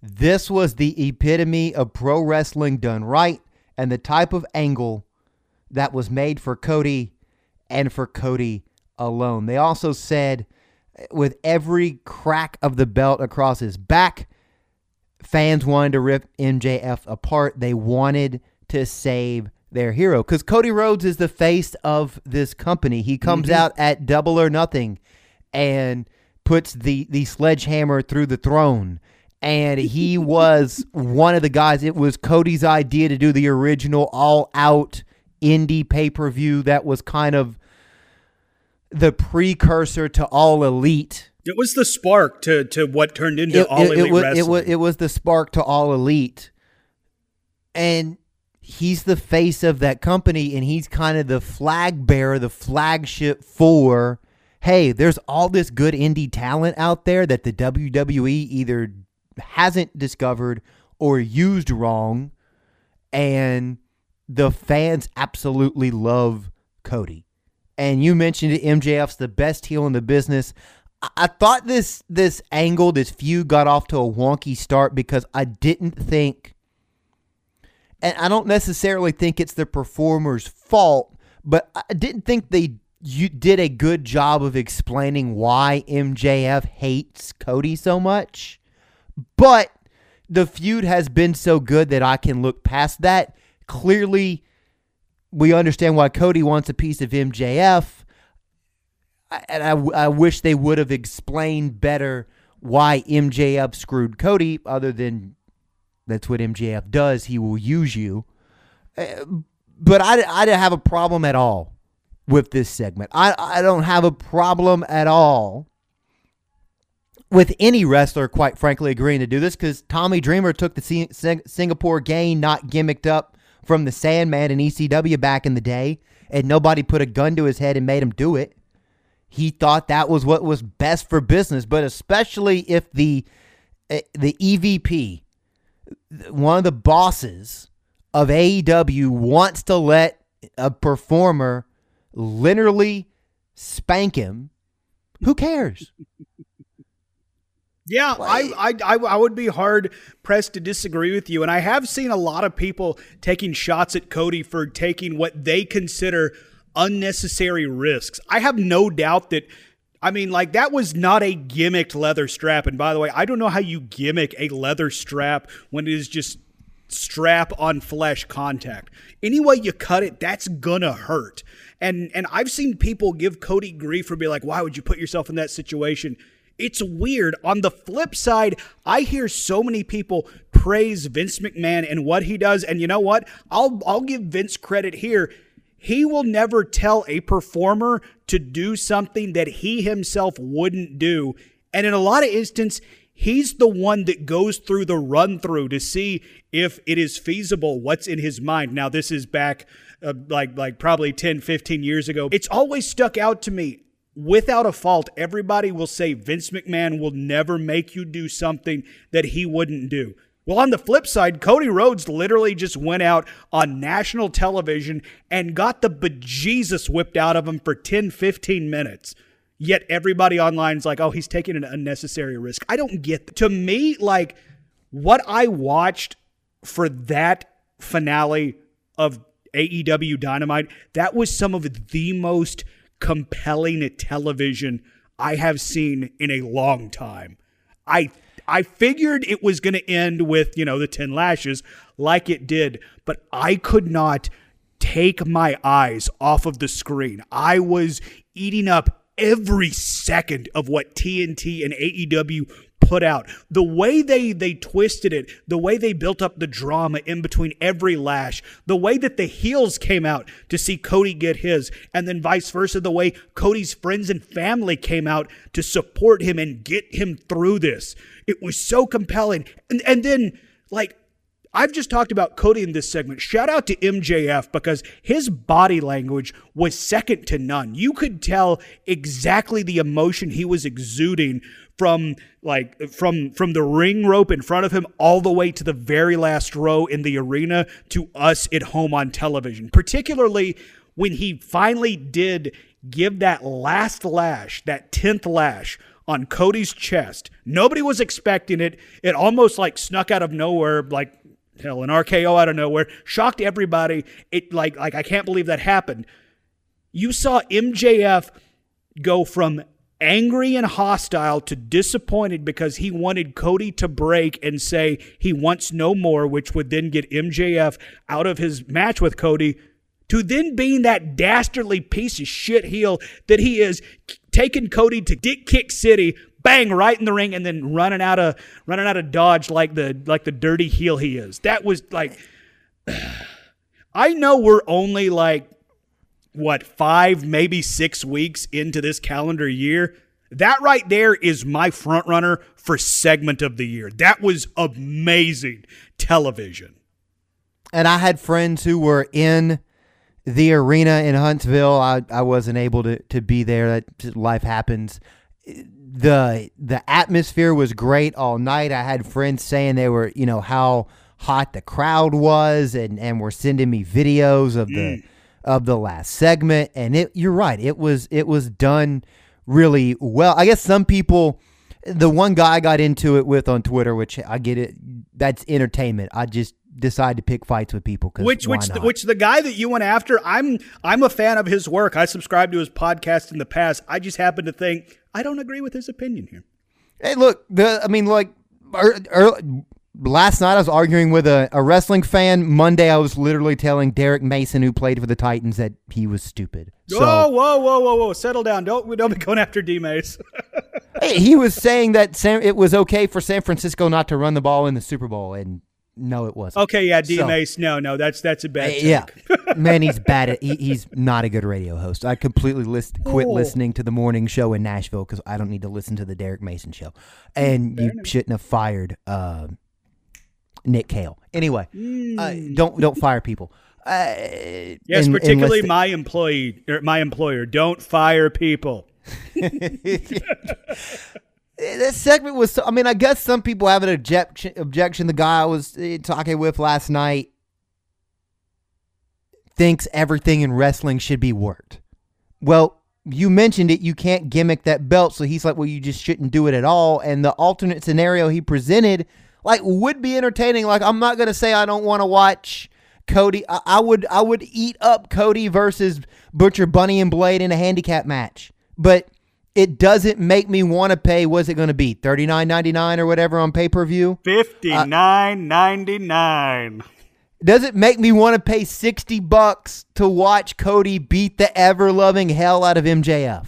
This was the epitome of pro wrestling done right and the type of angle that was made for Cody and for Cody alone. They also said with every crack of the belt across his back, fans wanted to rip MJF apart. They wanted to save their hero because Cody Rhodes is the face of this company. He comes mm-hmm. out at double or nothing and puts the the sledgehammer through the throne. And he was one of the guys. It was Cody's idea to do the original all out indie pay per view that was kind of the precursor to All Elite. It was the spark to to what turned into It, All it- it Elite was, Wrestling. it was it was the spark to All Elite, and he's the face of that company, and he's kind of the flag bearer, the flagship for. Hey, there's all this good indie talent out there that the WWE either hasn't discovered or used wrong, and the fans absolutely love Cody. And you mentioned it, MJF's the best heel in the business. I, thought this this angle, this feud, got off to a wonky start because I didn't think, and I don't necessarily think it's the performer's fault, but I didn't think they you did a good job of explaining why MJF hates Cody so much. But the feud has been so good that I can look past that. Clearly, we understand why Cody wants a piece of MJF. And I, I wish they would have explained better why MJF screwed Cody, other than that's what MJF does. He will use you. Uh, But I, I didn't have a problem at all with this segment. I, I don't have a problem at all with any wrestler, quite frankly, agreeing to do this because Tommy Dreamer took the Sing- Sing- Singapore cane, not gimmicked up from the Sandman in ECW back in the day, and nobody put a gun to his head and made him do it. He thought that was what was best for business, but especially if the eh, the EVP, one of the bosses of AEW, wants to let a performer literally spank him. Who cares? Yeah, I, I, I, I would be hard pressed to disagree with you. And I have seen a lot of people taking shots at Cody for taking what they consider unnecessary risks. I have no doubt that, I mean, like, that was not a gimmicked leather strap. And by the way, I don't know how you gimmick a leather strap when it is just strap on flesh contact. Any way you cut it, that's gonna hurt. And and I've seen people give Cody grief for being like, why would you put yourself in that situation? It's weird. On the flip side, I hear so many people praise Vince McMahon and what he does. And you know what? I'll I'll give Vince credit here. He will never tell a performer to do something that he himself wouldn't do. And in a lot of instances, he's the one that goes through the run through to see if it is feasible what's in his mind now this is back uh, like like probably 10 15 years ago it's always stuck out to me without a fault everybody will say Vince McMahon will never make you do something that he wouldn't do well, on the flip side, Cody Rhodes literally just went out on national television and got the bejesus whipped out of him for 10, 15 minutes. Yet everybody online's like, oh, he's taking an unnecessary risk. I don't get that. To me, like, what I watched for that finale of AEW Dynamite, that was some of the most compelling television I have seen in a long time. I I figured it was going to end with, you know, the 10 lashes like it did, but I could not take my eyes off of the screen. I was eating up every second of what TNT and AEW put out. The way they they twisted it, the way they built up the drama in between every lash, the way that the heels came out to see Cody get his, and then vice versa, the way Cody's friends and family came out to support him and get him through this. It was so compelling. And and then like I've just talked about Cody in this segment. Shout out to MJF because his body language was second to none. You could tell exactly the emotion he was exuding from like from from the ring rope in front of him all the way to the very last row in the arena to us at home on television. Particularly when he finally did give that last lash, that 10th lash on Cody's chest. Nobody was expecting it. It almost like snuck out of nowhere like hell an RKO out of nowhere, shocked everybody. It like like I can't believe that happened. You saw MJF go from angry and hostile to disappointed because he wanted Cody to break and say he wants no more, which would then get MJF out of his match with Cody, to then being that dastardly piece of shit heel that he is, taking Cody to Dick Kick City, bang right in the ring, and then running out of running out of dodge like the like the dirty heel he is. That was like, I know we're only like what five maybe six weeks into this calendar year. That right there is my front runner for segment of the year. That was amazing television. And I had friends who were in the arena in Huntsville. I, I wasn't able to, to be there. That life happens. The the atmosphere was great all night. I had friends saying they were, you know, how hot the crowd was and, and were sending me videos of the mm. of the last segment. And it you're right, it was it was done really well. I guess some people the one guy I got into it with on Twitter, which I get it, that's entertainment. I just decide to pick fights with people. Which which the, which the guy that you went after, I'm I'm a fan of his work. I subscribed to his podcast in the past. I just happen to think I don't agree with his opinion here. Hey, look, the I mean, like, er, er, last night I was arguing with a, a wrestling fan. Monday I was literally telling Derrick Mason, who played for the Titans, that he was stupid. So whoa, whoa, whoa, whoa, whoa! Settle down. Don't don't be going after D Mace. hey, he was saying that San, it was okay for San Francisco not to run the ball in the Super Bowl, and no, it wasn't. okay, yeah, D So- Mace. No, no, that's that's a bad. Uh, yeah, man, he's bad at. He, he's not a good radio host. I completely list, quit Oh. listening to the morning show in Nashville because I don't need to listen to the Derrick Mason show. And you shouldn't have fired uh, Nick Kale. Anyway, uh, don't don't fire people. Uh, Yes, particularly my employee or my employer. Don't fire people. That segment was. So, I mean, I guess some people have an objection. Objection. The guy I was uh, talking with last night thinks everything in wrestling should be worked. Well, you mentioned it. You can't gimmick that belt, so he's like, "Well, you just shouldn't do it at all." And the alternate scenario he presented, like, would be entertaining. Like, I'm not gonna say I don't want to watch Cody. I, I would. I would eat up Cody versus Butcher Bunny and Blade in a handicap match, but it doesn't make me want to pay. What's it going to be? Thirty nine ninety nine or whatever on pay per view. Uh, Fifty nine ninety nine. Does it make me want to pay sixty bucks to watch Cody beat the ever loving hell out of MJF?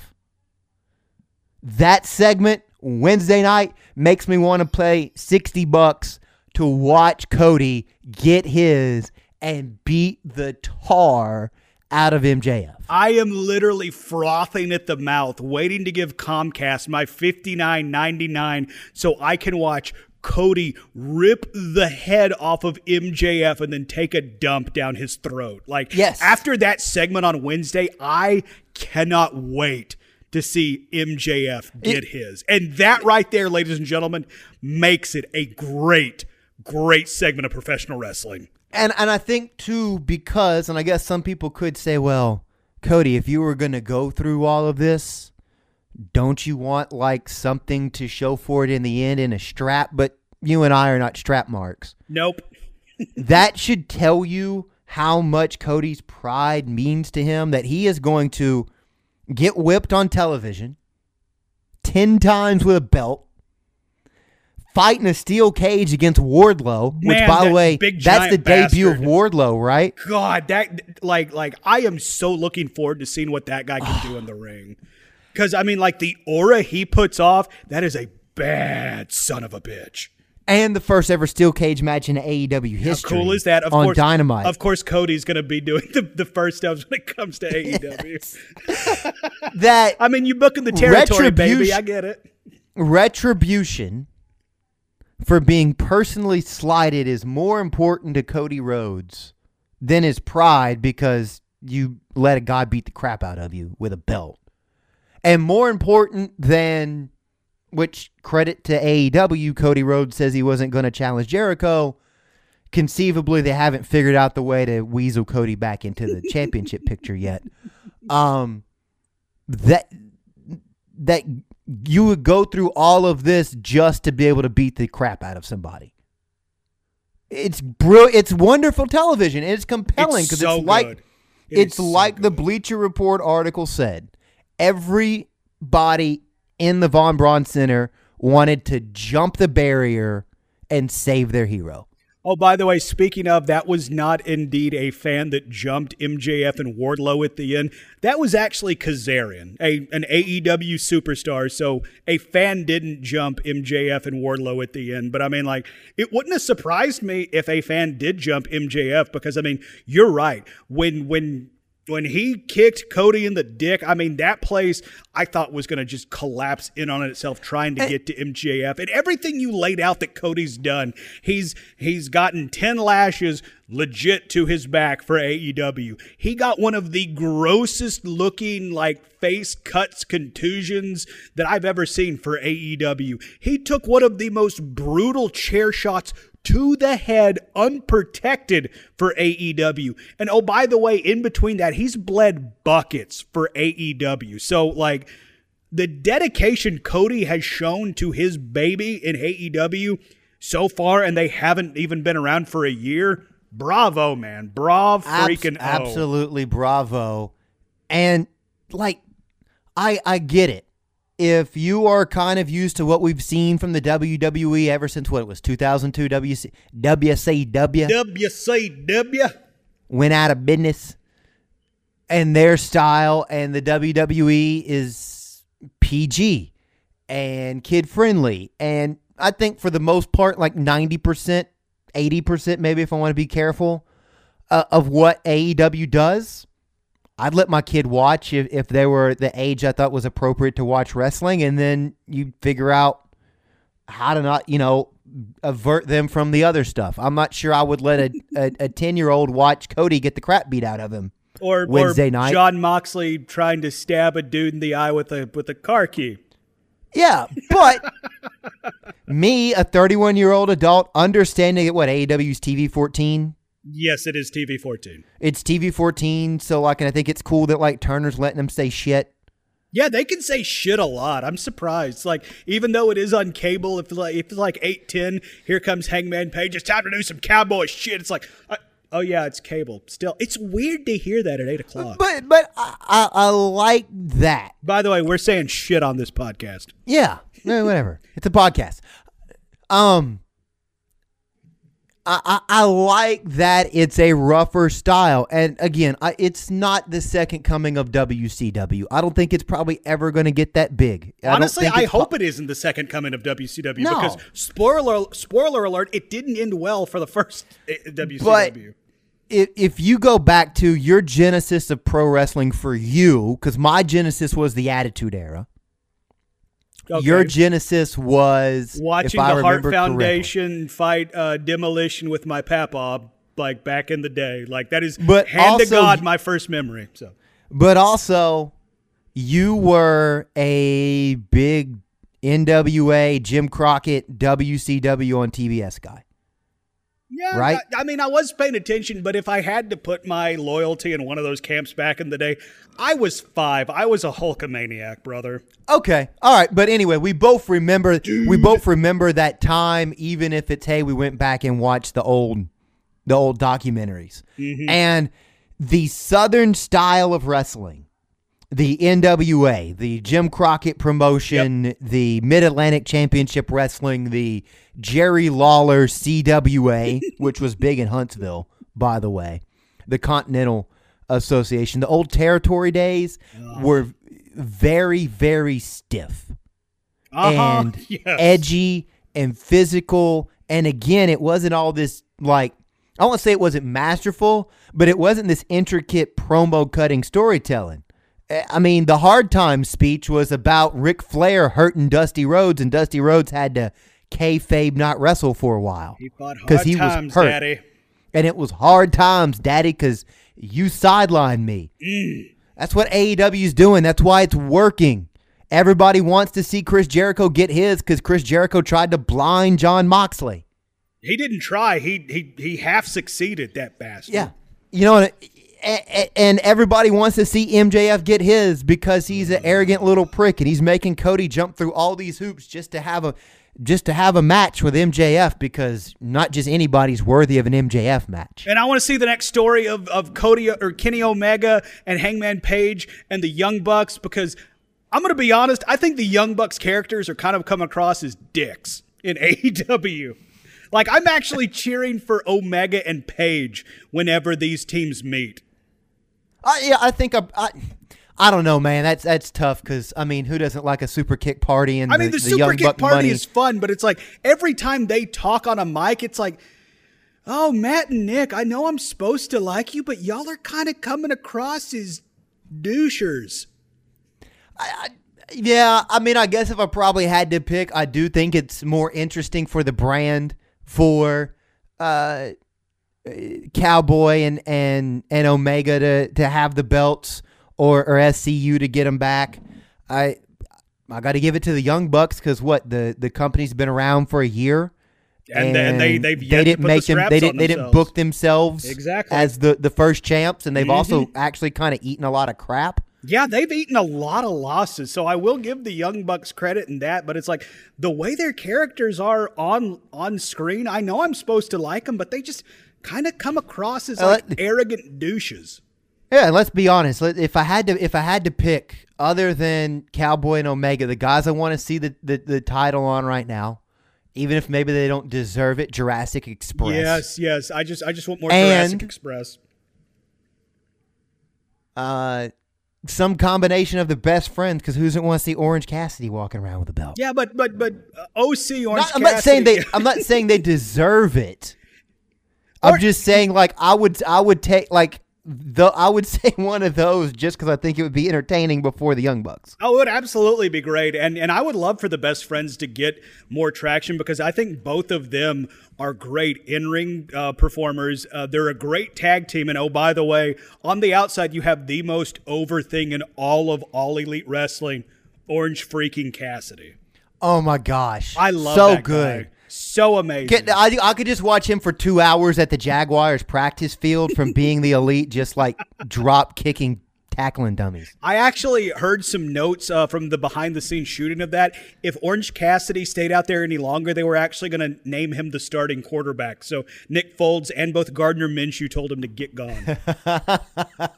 That segment Wednesday night makes me want to pay sixty bucks to watch Cody get his and beat the tar out of MJF. I am literally frothing at the mouth, waiting to give Comcast my fifty nine ninety nine so I can watch Cody rip the head off of MJF and then take a dump down his throat. Like Yes. after that segment on Wednesday, I cannot wait to see MJF get his. And that right there, ladies and gentlemen, makes it a great, great segment of professional wrestling. And and I think too because and I guess some people could say, well, Cody, if you were going to go through all of this, don't you want like something to show for it in the end in a strap? But you and I are not strap marks. Nope. that should tell you how much Cody's pride means to him that he is going to get whipped on television 10 times with a belt. Fight in a steel cage against Wardlow, which, by the way, big that's the debut of. Wardlow, right? God, that like like I am so looking forward to seeing what that guy can do in the ring. Cause I mean, like the aura he puts off, that is a bad son of a bitch. And the first ever steel cage match in AEW history. How cool is that? Of on course, Dynamite. Of course, Cody's gonna be doing the, the first steps when it comes to AEW. that I mean, you booking the territory, baby. I get it. retribution for being personally slighted is more important to Cody Rhodes than his pride because you let a guy beat the crap out of you with a belt. And more important than which credit to AEW, Cody Rhodes says he wasn't going to challenge Jericho. Conceivably, they haven't figured out the way to weasel Cody back into the championship picture yet. Um, that that you would go through all of this just to be able to beat the crap out of somebody. It's bro- It's wonderful television. and It's compelling It's because so it's like. It it's is so like the. Bleacher Report article said. Everybody in the Von Braun Center wanted to jump the barrier and save their hero. Oh, by the way, speaking of, that was not indeed a fan that jumped MJF and Wardlow at the end. That was actually Kazarian, a an AEW superstar. So a fan didn't jump MJF and Wardlow at the end. But I mean, like, it wouldn't have surprised me if a fan did jump MJF because I mean, you're right. When when when he kicked Cody in the dick, I mean, that place I thought was going to just collapse in on itself trying to eh. get to MJF. And everything you laid out that Cody's done, he's he's gotten 10 lashes legit to his back for AEW. He got one of the grossest looking like face cuts contusions that I've ever seen for AEW. He took one of the most brutal chair shots to the head unprotected for AEW. And oh, by the way, in between that, he's bled buckets for AEW. So, like, the dedication Cody has shown to his baby in AEW so far, and they haven't even been around for a year. Bravo, man. Bravo, freaking Abs- Absolutely bravo. And, like, I I get it if you are kind of used to what we've seen from the WWE ever since what it was 2002 WC, WCW WCW went out of business. And their style and the WWE is PG and kid friendly. And I think for the most part like 90% 80% maybe if I want to be careful uh, of what AEW does I'd let my kid watch if, if they were the age I thought was appropriate to watch wrestling, and then you figure out how to not, you know, avert them from the other stuff. I'm not sure I would let a 10 year old watch Cody get the crap beat out of him. Or Wednesday or night. Jon Moxley trying to stab a dude in the eye with a with a car key. Yeah, but me, a 31 year old adult, understanding that what AEW's TV 14 Yes, it is TV 14. It's TV 14, so like, and I think it's cool that like Turner's letting them say shit. Yeah, they can say shit a lot. I'm surprised. Like, even though it is on cable, if like if it's like eight ten, here comes Hangman Page. It's time to do some cowboy shit. It's like, uh, oh yeah, it's cable. Still, it's weird to hear that at eight o'clock. But but I, I, I like that. By the way, we're saying shit on this podcast. Yeah, no, whatever. it's a podcast. Um, I, I, I like that it's a rougher style. And again, I, it's not the second coming of WCW. I don't think it's probably ever going to get that big. I Honestly, I, hope po- it isn't the second coming of WCW No. because spoiler spoiler alert, it didn't end well for the first eh, WCW. But if, if you go back to your genesis of pro wrestling for you, because my genesis was the Attitude Era. Okay. Your genesis was watching the Heart remember correctly. Foundation fight uh, demolition with my papa, like back in the day. Like that is, But hand to also God, my first memory. So But also, you were a big NWA, Jim Crockett, WCW on TBS guy. Yeah, Right? I, I mean, I was paying attention, but if I had to put my loyalty in one of those camps back in the day, I was five. I was a Hulkamaniac, brother. Okay, all right. But anyway, we both remember we both remember that time, even if it's hey, we went back and watched the old the old documentaries mm-hmm. and the Southern style of wrestling. The NWA, the Jim Crockett promotion, the Mid Atlantic Championship Wrestling, the Jerry Lawler CWA, which was big in Huntsville, by the way, the Continental Association. The old territory days were very, very stiff Uh-huh. and yes. edgy and physical. And again, it wasn't all this like I won't say it wasn't masterful, but it wasn't this intricate promo cutting storytelling. I mean, the hard time speech was about Ric Flair hurting Dusty Rhodes, and Dusty Rhodes had to kayfabe not wrestle for a while He fought because hard he times, was hurt, Daddy. and it was hard times, Daddy, because you sidelined me. Mm. That's what AEW's doing. That's why it's working. Everybody wants to see Chris Jericho get his because Chris Jericho tried to blind Jon Moxley. He didn't try. He he he half succeeded. That bastard. Yeah. You know, and, everybody wants to see MJF get his because he's an arrogant little prick and he's making Cody jump through all these hoops just to have a just to have a match with MJF because not just anybody's worthy of an MJF match. And I want to see the next story of, of Cody or Kenny Omega and Hangman Page and the Young Bucks because I'm going to be honest, I think the Young Bucks characters are kind of come across as dicks in AEW. Like I'm actually cheering for Omega and Page whenever these teams meet. I, yeah, I think I, I, I don't know, man. That's that's tough because I mean, who doesn't like a super kick party and I mean, the, the, Super Kick Party money? is fun, but it's like every time they talk on a mic, it's like, oh, Matt and Nick, I know I'm supposed to like you, but y'all are kind of coming across as douchers. Yeah, I mean, I guess if I probably had to pick, I do think it's more interesting for the brand for uh, Cowboy and and and Omega to to have the belts or or SCU to get them back. I I got to give it to the Young Bucks because what the the company's been around for a year. And, and they they've they didn't make the them they didn't they didn't book themselves Exactly. Mm-hmm. as the the first champs and they've also actually kind of eaten a lot of crap. Yeah, they've eaten a lot of losses, so I will give the Young Bucks credit in that. But it's like the way their characters are on on screen. I know I'm supposed to like them, but they just kind of come across as Uh, like let- arrogant douches. Yeah, and let's be honest. If I had to, if I had to pick, other than Cowboy and Omega, the guys I want to see the, the, the title on right now, even if maybe they don't deserve it, Jurassic Express. Yes, yes. I just I just want more And- Jurassic Express. Uh, some combination of the best friends, because who doesn't want to see Orange Cassidy walking around with a belt? Yeah, but but but uh, OC Orange. Not- I'm not saying they. I'm not saying they deserve it. I'm Or- just saying, like I would, I would take like the, I would say one of those just because I think it would be entertaining before the Young Bucks. Oh, it would absolutely be great, and and I would love for the best friends to get more traction because I think both of them are great in ring uh, performers. Uh, they're a great tag team, and oh by the way, on the outside you have the most over thing in all of all elite wrestling, Orange freaking Cassidy. Oh my gosh, I love so good. guy. So amazing. Get, I, I could just watch him for two hours at the Jaguars practice field from being the elite, just like drop kicking, tackling dummies. I actually heard some notes uh, from the behind the scenes shooting of that. If Orange Cassidy stayed out there any longer, they were actually going to name him the starting quarterback. So Nick Foles and both Gardner Minshew told him to get gone.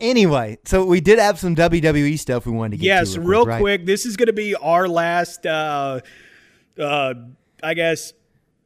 Anyway, so we did have some WWE stuff we wanted to get yes, to. real right? quick. This is going to be our last, uh, uh, I guess,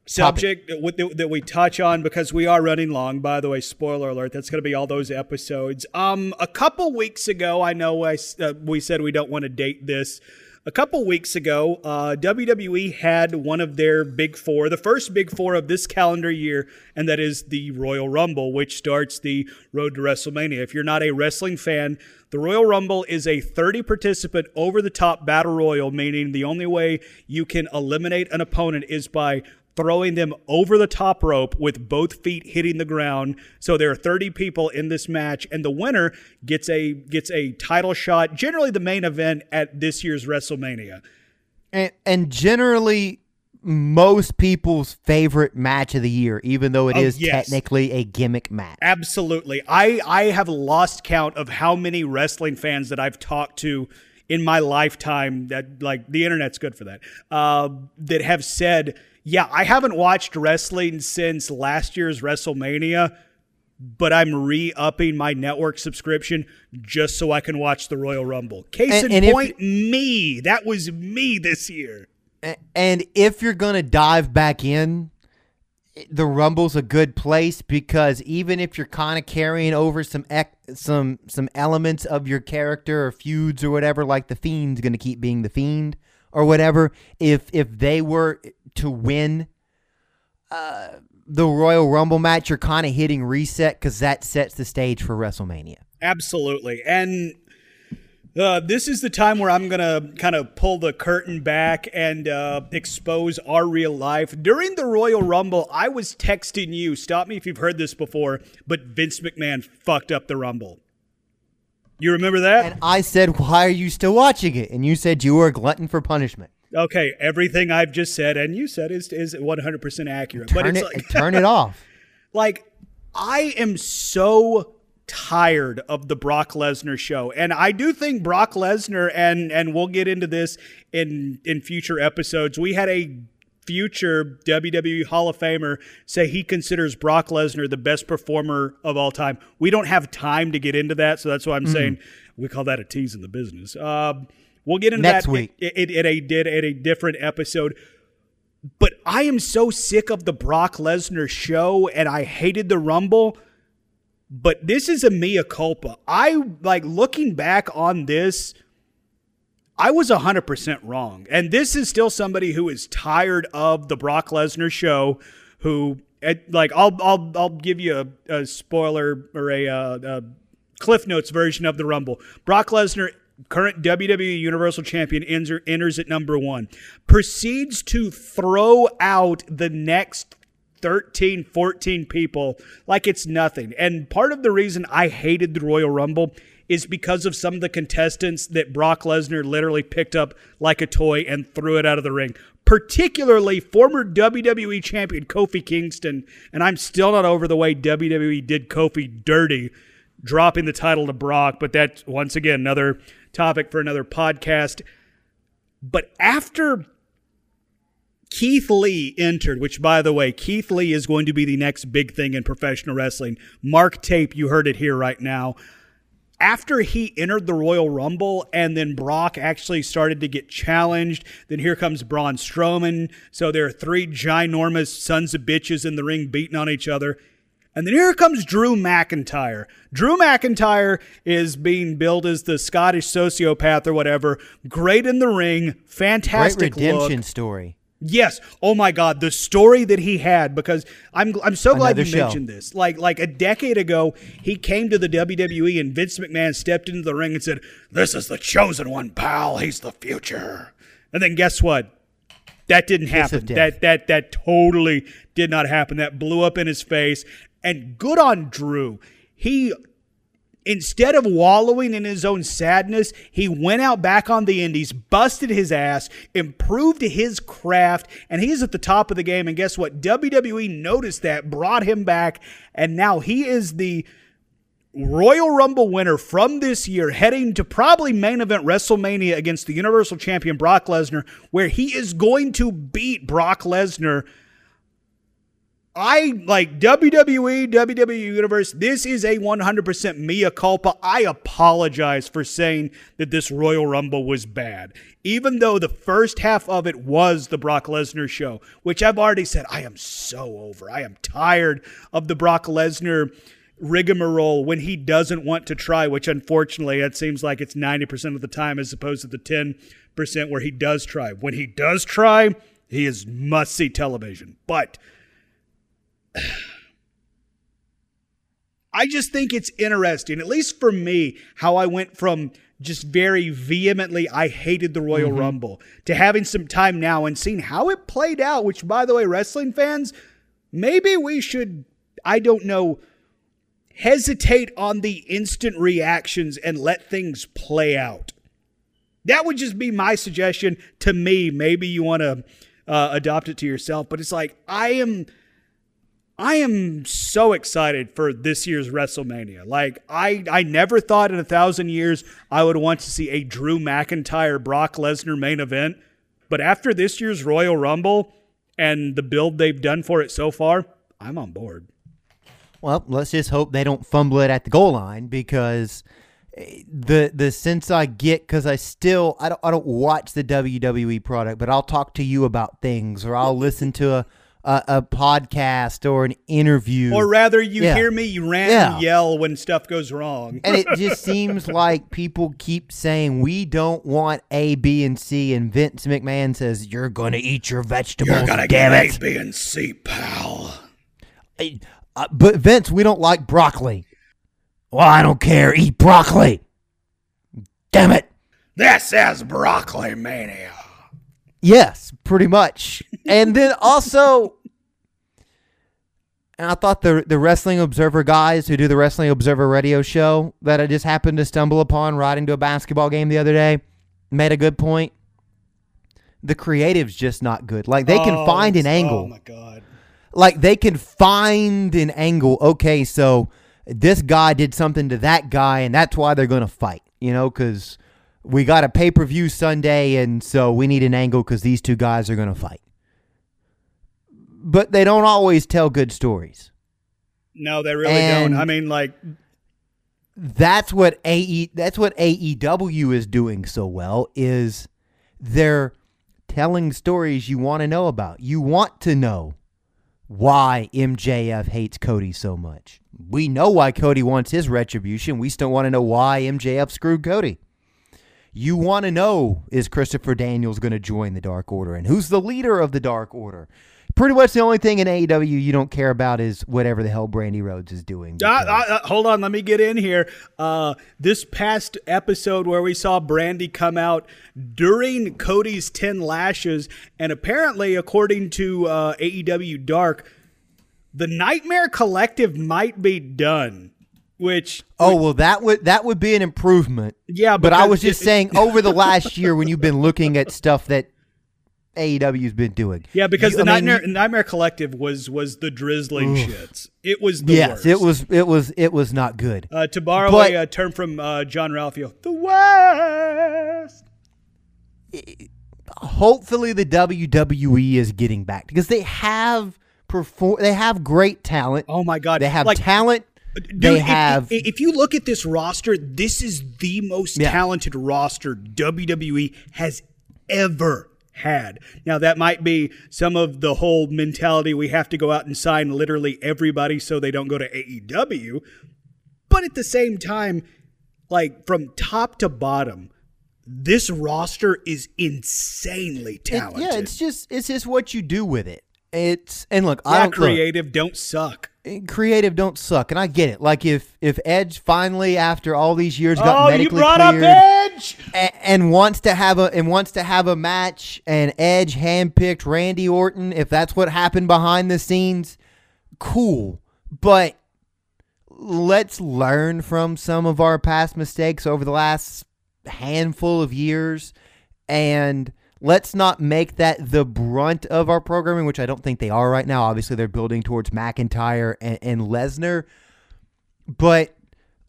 subject that, that we touch on because we are running long. By the way, spoiler alert. That's going to be all those episodes. Um, a couple weeks ago, I know I, uh, we said we don't want to date this. A couple weeks ago, uh, WWE had one of their big four, the first big four of this calendar year, and that is the Royal Rumble, which starts the road to WrestleMania. If you're not a wrestling fan, the Royal Rumble is a 30 participant over the top battle royal, meaning the only way you can eliminate an opponent is by throwing them over the top rope with both feet hitting the ground. So there are 30 people in this match and the winner gets a gets a title shot, generally the main event at this year's WrestleMania. And, and generally, most people's favorite match of the year, even though it Oh, is yes. technically a gimmick match. Absolutely. I I have lost count of how many wrestling fans that I've talked to in my lifetime that like the internet's good for that. Uh, that have said, "Yeah, I haven't watched wrestling since last year's WrestleMania." But I'm re-upping my network subscription just so I can watch the Royal Rumble. Case And- in and if- point, me. That was me this year. And if you're gonna dive back in, the Rumble's a good place because even if you're kind of carrying over some ec- some some elements of your character or feuds or whatever, like the Fiend's gonna keep being the Fiend or whatever. If if they were to win uh, the Royal Rumble match, you're kind of hitting reset because that sets the stage for WrestleMania. Absolutely. And uh, this is the time where I'm going to kind of pull the curtain back and uh, expose our real life. During the Royal Rumble, I was texting you, stop me if you've heard this before, but Vince McMahon fucked up the Rumble. You remember that? And I said, "Why are you still watching it?" And you said you were a glutton for punishment. Okay, everything I've just said and you said is, is 100% accurate. but Turn it's it, like, turn it off. like I am so tired of the Brock Lesnar show. And I do think Brock Lesnar and and we'll get into this in in future episodes. We had a future WWE Hall of Famer say he considers Brock Lesnar the best performer of all time. We don't have time to get into that, so that's why I'm Mm-hmm. saying we call that a tease in the business. Um, we'll get into Next that week. It, it, it a did at a different episode. But I am so sick of the Brock Lesnar show and I hated the Rumble. But this is a mea culpa. I like looking back on this. I was 100% wrong. And this is still somebody who is tired of the Brock Lesnar show who like I'll I'll I'll give you a, a spoiler or a, uh, a Cliff Notes version of the Rumble. Brock Lesnar current WWE Universal Champion enter, enters at number 1. Proceeds to throw out the next 13, 14 people like it's nothing. And part of the reason I hated the Royal Rumble is because of some of the contestants that Brock Lesnar literally picked up like a toy and threw it out of the ring. Particularly former WWE champion Kofi Kingston, and I'm still not over the way WWE did Kofi dirty, dropping the title to Brock, but that's once again another topic for another podcast. But after Keith Lee entered, which by the way, Keith Lee is going to be the next big thing in professional wrestling. Mark tape, you heard it here right now. After he entered the Royal Rumble and then Brock actually started to get challenged, then here comes Braun Strowman. So there are three ginormous sons of bitches in the ring beating on each other. And then here comes Drew McIntyre. Drew McIntyre is being billed as the Scottish sociopath or whatever. Great in the ring, fantastic Great redemption look. story. Yes. Oh my God, the story that he had because I'm I'm so glad Another you show. mentioned this. Like like a decade ago, he came to the WWE and Vince McMahon stepped into the ring and said, "This is the chosen one, pal. He's the future." And then guess what? That didn't happen. That that that totally did not happen. That blew up in his face. And good on Drew. He instead of wallowing in his own sadness, he went out back on the indies, busted his ass, improved his craft, and he's at the top of the game. And guess what? WWE noticed that, brought him back, and now he is the Royal Rumble winner from this year, heading to probably main event WrestleMania against the Universal Champion Brock Lesnar, where he is going to beat Brock Lesnar. I like WWE, WWE Universe. This is a 100% mea culpa. I apologize for saying that this Royal Rumble was bad. Even though the first half of it was the Brock Lesnar show, which I've already said I am so over. I am tired of the Brock Lesnar rigmarole when he doesn't want to try, which unfortunately it seems like it's 90% of the time as opposed to the 10% where he does try. When he does try, he is must see television. But I just think it's interesting, at least for me, how I went from just very vehemently, I hated the Royal Rumble, to having some time now and seeing how it played out, which, by the way, wrestling fans, maybe we should, I don't know, hesitate on the instant reactions and let things play out. That would just be my suggestion to me. Maybe you want to uh, adopt it to yourself, but it's like, I am. I am so excited for this year's WrestleMania. Like I, I never thought in a thousand years I would want to see a Drew McIntyre Brock Lesnar main event, but after this year's Royal Rumble and the build they've done for it so far, I'm on board. Well, let's just hope they don't fumble it at the goal line because eh, the the sense I get because I still I don't I don't watch the WWE product, but I'll talk to you about things or I'll listen to a a, a podcast or an interview. Or rather, you Yeah. hear me rant Yeah. and yell when stuff goes wrong. and it just seems like people keep saying we don't want A, B, and C, and Vince McMahon says you're gonna eat your vegetables. damn it! A, B, and C, pal. Uh, but Vince, we don't like broccoli. Well, I don't care. Eat broccoli. Damn it. This is Broccoli Mania. Yes, pretty much. and then also, and I thought the the Wrestling Observer guys who do the Wrestling Observer radio show that I just happened to stumble upon riding to a basketball game the other day made a good point. The creative's just not good. Like they can Oh, find an angle. Oh angle. my god. like they can find an angle. Okay, so this guy did something to that guy, and that's why they're gonna fight. You know, because we got a pay per view Sunday, and so we need an angle because these two guys are gonna fight. But they don't always tell good stories. No, they really And- don't. I mean, like, That's what AE. That's what AEW is doing so well. Is they're telling stories you want to know about. You want to know why MJF hates Cody so much. We know why Cody wants his retribution. We still want to know why MJF screwed Cody. You want to know is Christopher Daniels going to join the Dark Order and who's the leader of the Dark Order? Pretty much the only thing in AEW you don't care about is whatever the hell Brandi Rhodes is doing. Uh, uh, uh, hold on, let me get in here. Uh, this past episode where we saw Brandi come out during Cody's 10 lashes, and apparently, according to uh, AEW Dark, the Nightmare Collective might be done. Which oh well, that would that would be an improvement. Yeah, but I was just it- saying over the last year when you've been looking at stuff that AEW's been doing. yeah, because You- the I mean, Nightmare, Nightmare Collective was was the drizzling shits. It was the yes, worst. it was it was it was not good. Uh, to borrow But- a uh, term from uh, Jean-Ralphio, the West. hopefully the WWE is getting back because they have perform they have great talent. Oh my God! They have Like, talent. Dude, they have If, if you look at this roster, this is the most Yeah. talented roster WWE has ever had. Now, that might be some of the whole mentality we have to go out and sign literally everybody so they don't go to AEW. But at the same time, like from top to bottom, this roster is insanely it- talented. yeah, it's just it's just what you do with it. It's and look, I don't look, creative, don't suck. Eh, creative don't suck, and I get it. Like if if Edge finally after all these years got Oh, you medically brought up cleared Edge. a- and wants to have a and wants to have a match, and Edge handpicked Randy Orton, if that's what happened behind the scenes, cool. But let's learn from some of our past mistakes over the last handful of years and let's not make that the brunt of our programming, which I don't think they are right now. Obviously, they're building towards McIntyre and, and Lesnar, but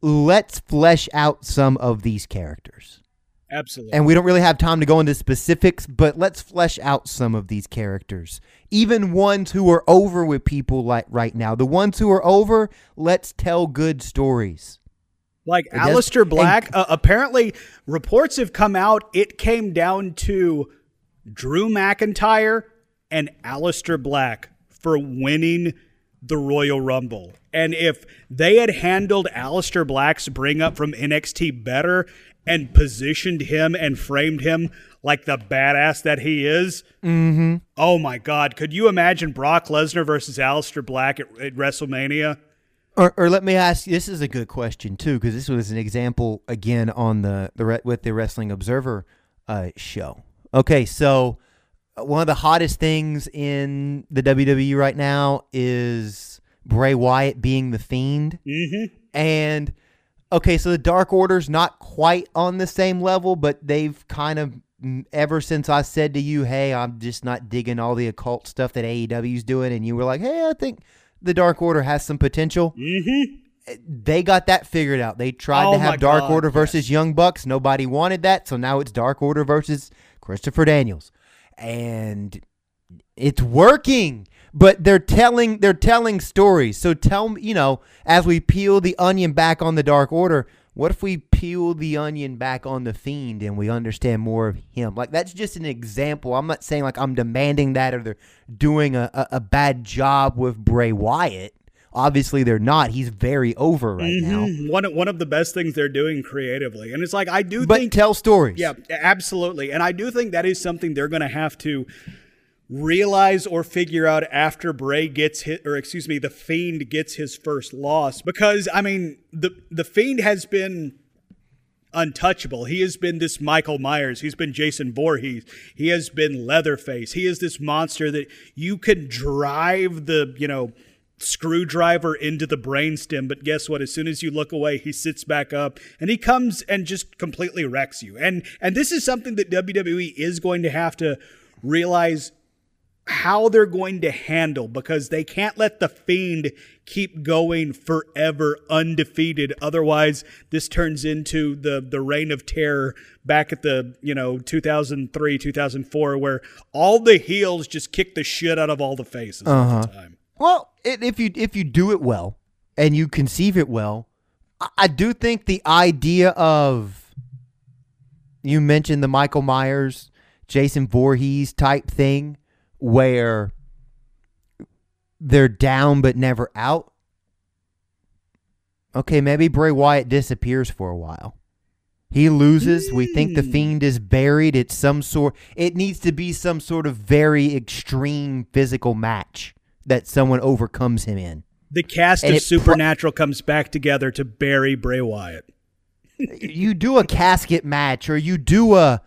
let's flesh out some of these characters. Absolutely. And we don't really have time to go into specifics, but let's flesh out some of these characters. Even ones who are over with people like right now. The ones who are over, let's tell good stories. Like Aleister and- Black, uh, apparently reports have come out. It came down to Drew McIntyre and Aleister Black for winning the Royal Rumble. And if they had handled Aleister Black's bring up from NXT better and positioned him and framed him like the badass that he is, mm-hmm. oh my God, could you imagine Brock Lesnar versus Aleister Black at, at WrestleMania? Or, or let me ask this is a good question too, because this was an example again on the, the with the Wrestling Observer uh, show. Okay, so uh, one of the hottest things in the WWE right now is Bray Wyatt being the Fiend, Mm-hmm. and okay, so the Dark Order's not quite on the same level, but they've kind of mm, ever since I said to you, "Hey, I'm just not digging all the occult stuff that AEW's doing," and you were like, "Hey, I think the Dark Order has some potential." they got that figured out. They tried Oh to have Dark God, Order versus Young Bucks. Nobody wanted that, so now it's Dark Order versus Christopher Daniels, and it's working. But they're telling they're telling stories. So tell me, you know, as we peel the onion back on the Dark Order, what if we peel the onion back on the Fiend and we understand more of him? Like that's just an example. I'm not saying like I'm demanding that or they're doing a, a, a bad job with Bray Wyatt. Obviously, they're not. He's very over right now. Mhm. One of, one of the best things they're doing creatively, and it's like I do But think, tell stories. yeah, absolutely, and I do think that is something they're going to have to realize or figure out after Bray gets hit, or excuse me, the Fiend gets his first loss, because I mean the the Fiend has been untouchable. He has been this Michael Myers. He's been Jason Voorhees. He has been Leatherface. He is this monster that you can drive the, you know, screwdriver into the brainstem, but guess what? As soon as you look away, he sits back up and he comes and just completely wrecks you. And and this is something that WWE is going to have to realize how they're going to handle because they can't let the fiend keep going forever undefeated otherwise this turns into the the reign of terror back at the you know 2003 2004 where all the heels just kick the shit out of all the faces all the uh-huh. time Well, it, if you if you do it well and you conceive it well, I, I do think the idea of you mentioned the Michael Myers Jason Voorhees type thing where they're down but never out. Okay, maybe Bray Wyatt disappears for a while. He loses. We think the hmm. fiend is buried. It's some sort. It needs to be some sort of very extreme physical match that someone overcomes him in. The cast And of Supernatural comes back together to bury Bray Wyatt. you do a casket match or you do a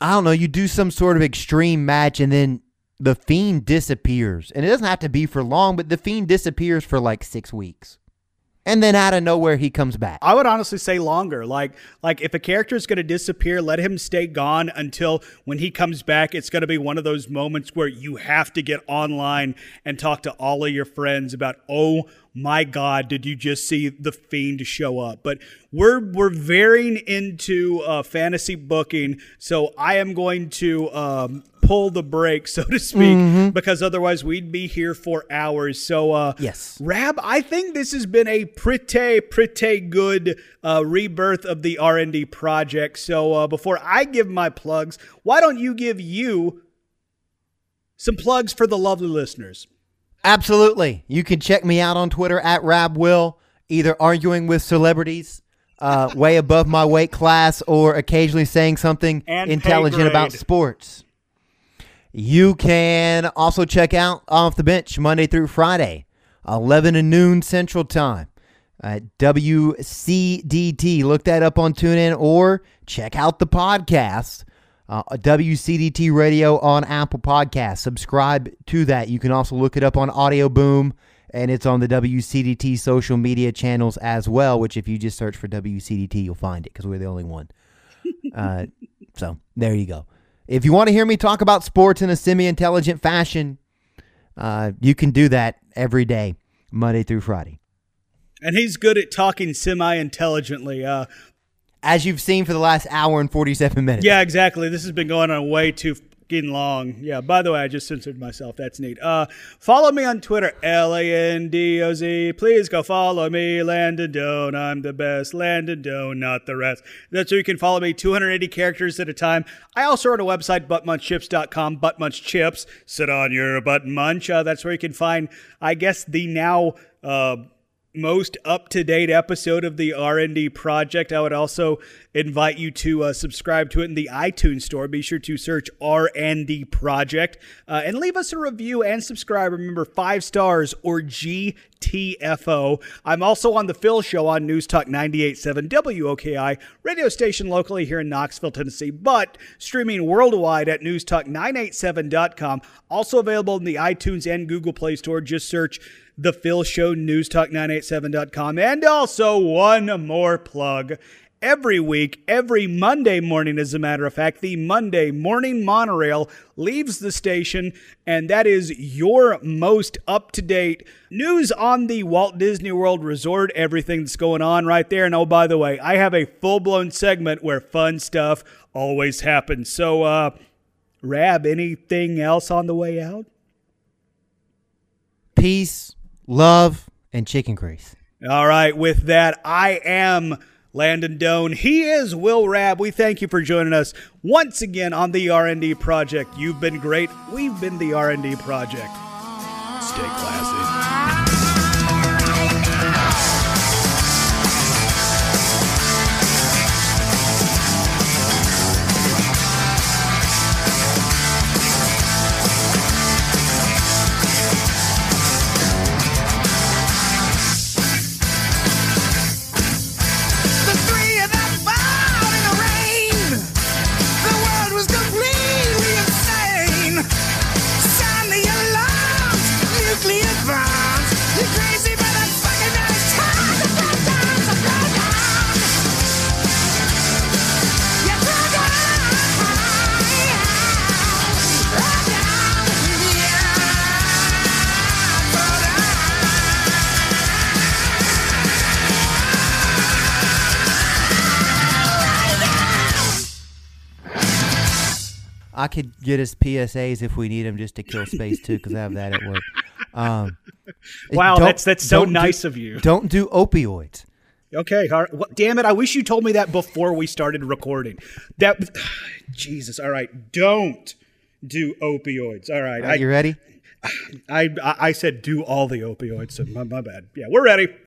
I don't know, you do some sort of extreme match and then the fiend disappears. And it doesn't have to be for long, but the fiend disappears for like 6 weeks. And then out of nowhere he comes back. I would honestly say longer. Like like if a character is going to disappear, let him stay gone until when he comes back. It's going to be one of those moments where you have to get online and talk to all of your friends about, oh my God, did you just see the fiend show up? But we're we're varying into uh, fantasy booking, so I am going to um, pull the brake, so to speak, because otherwise we'd be here for hours. So uh, Yes. Rab, I think this has been a pretty, pretty good uh, rebirth of the R and D project. So uh, before I give my plugs, why don't you give you some plugs for the lovely listeners? Absolutely. You can check me out on Twitter at RabWill, either arguing with celebrities uh, way above my weight class or occasionally saying something And intelligent about sports. You can also check out Off the Bench Monday through Friday, 11 to noon Central Time at WCDT. Look that up on TuneIn or check out the podcast, uh, WCDT Radio on Apple Podcasts. Subscribe to that. You can also look it up on Audioboom, and it's on the WCDT social media channels as well, which if you just search for WCDT, you'll find it because we're the only one. Uh, so there you go. If you want to hear me talk about sports in a semi intelligent fashion, uh, you can do that every day, Monday through Friday. And he's good at talking semi intelligently. Uh, As you've seen for the last hour and 47 minutes. yeah, exactly. This has been going on way too fucking long. Yeah, by the way, I just censored myself. That's neat. Uh, follow me on Twitter, L A N D O Z. Please go follow me, Landon Doan. I'm the best. Landon Doan, not the rest. That's where you can follow me, 280 characters at a time. I also run a website, buttmunchchips.com, buttmunchchips. Sit on your butt munch. Uh, that's where you can find, I guess, the now. Uh, most up-to-date episode of the R&D project. I would also invite you to uh, subscribe to it in the iTunes store. Be sure to search R&D project uh, and leave us a review and subscribe. Remember, five stars or GTFO. I'm also on the Phil Show on News Talk 98.7 WOKI, radio station locally here in Knoxville, Tennessee, but streaming worldwide at newstalk987.com. Also available in the iTunes and Google Play Store. Just search the Phil Show, newstalk987.com. And also, one more plug. Every week, every Monday morning, as a matter of fact, the Monday morning monorail leaves the station, and that is your most up to date news on the Walt Disney World Resort, everything that's going on right there. And oh, by the way, I have a full blown segment where fun stuff always happens. So, uh, Rab, anything else on the way out? Peace, love, and chicken grease. All right, with that, I am Landon Doan. He is Will Rab. We thank you for joining us once again on the R&D project. You've been great. We've been the R&D project. Stay classy. I could get us PSAs if we need them just to kill space too, because I have that at work. Um, Wow, that's that's so don't do- nice of you. Don't do opioids. Okay, all right. Well, damn it! I wish you told me that before we started recording. That, Jesus. All right, don't do opioids. All right, Are you ready? I, I I said do all the opioids. So my, my bad. Yeah, we're ready.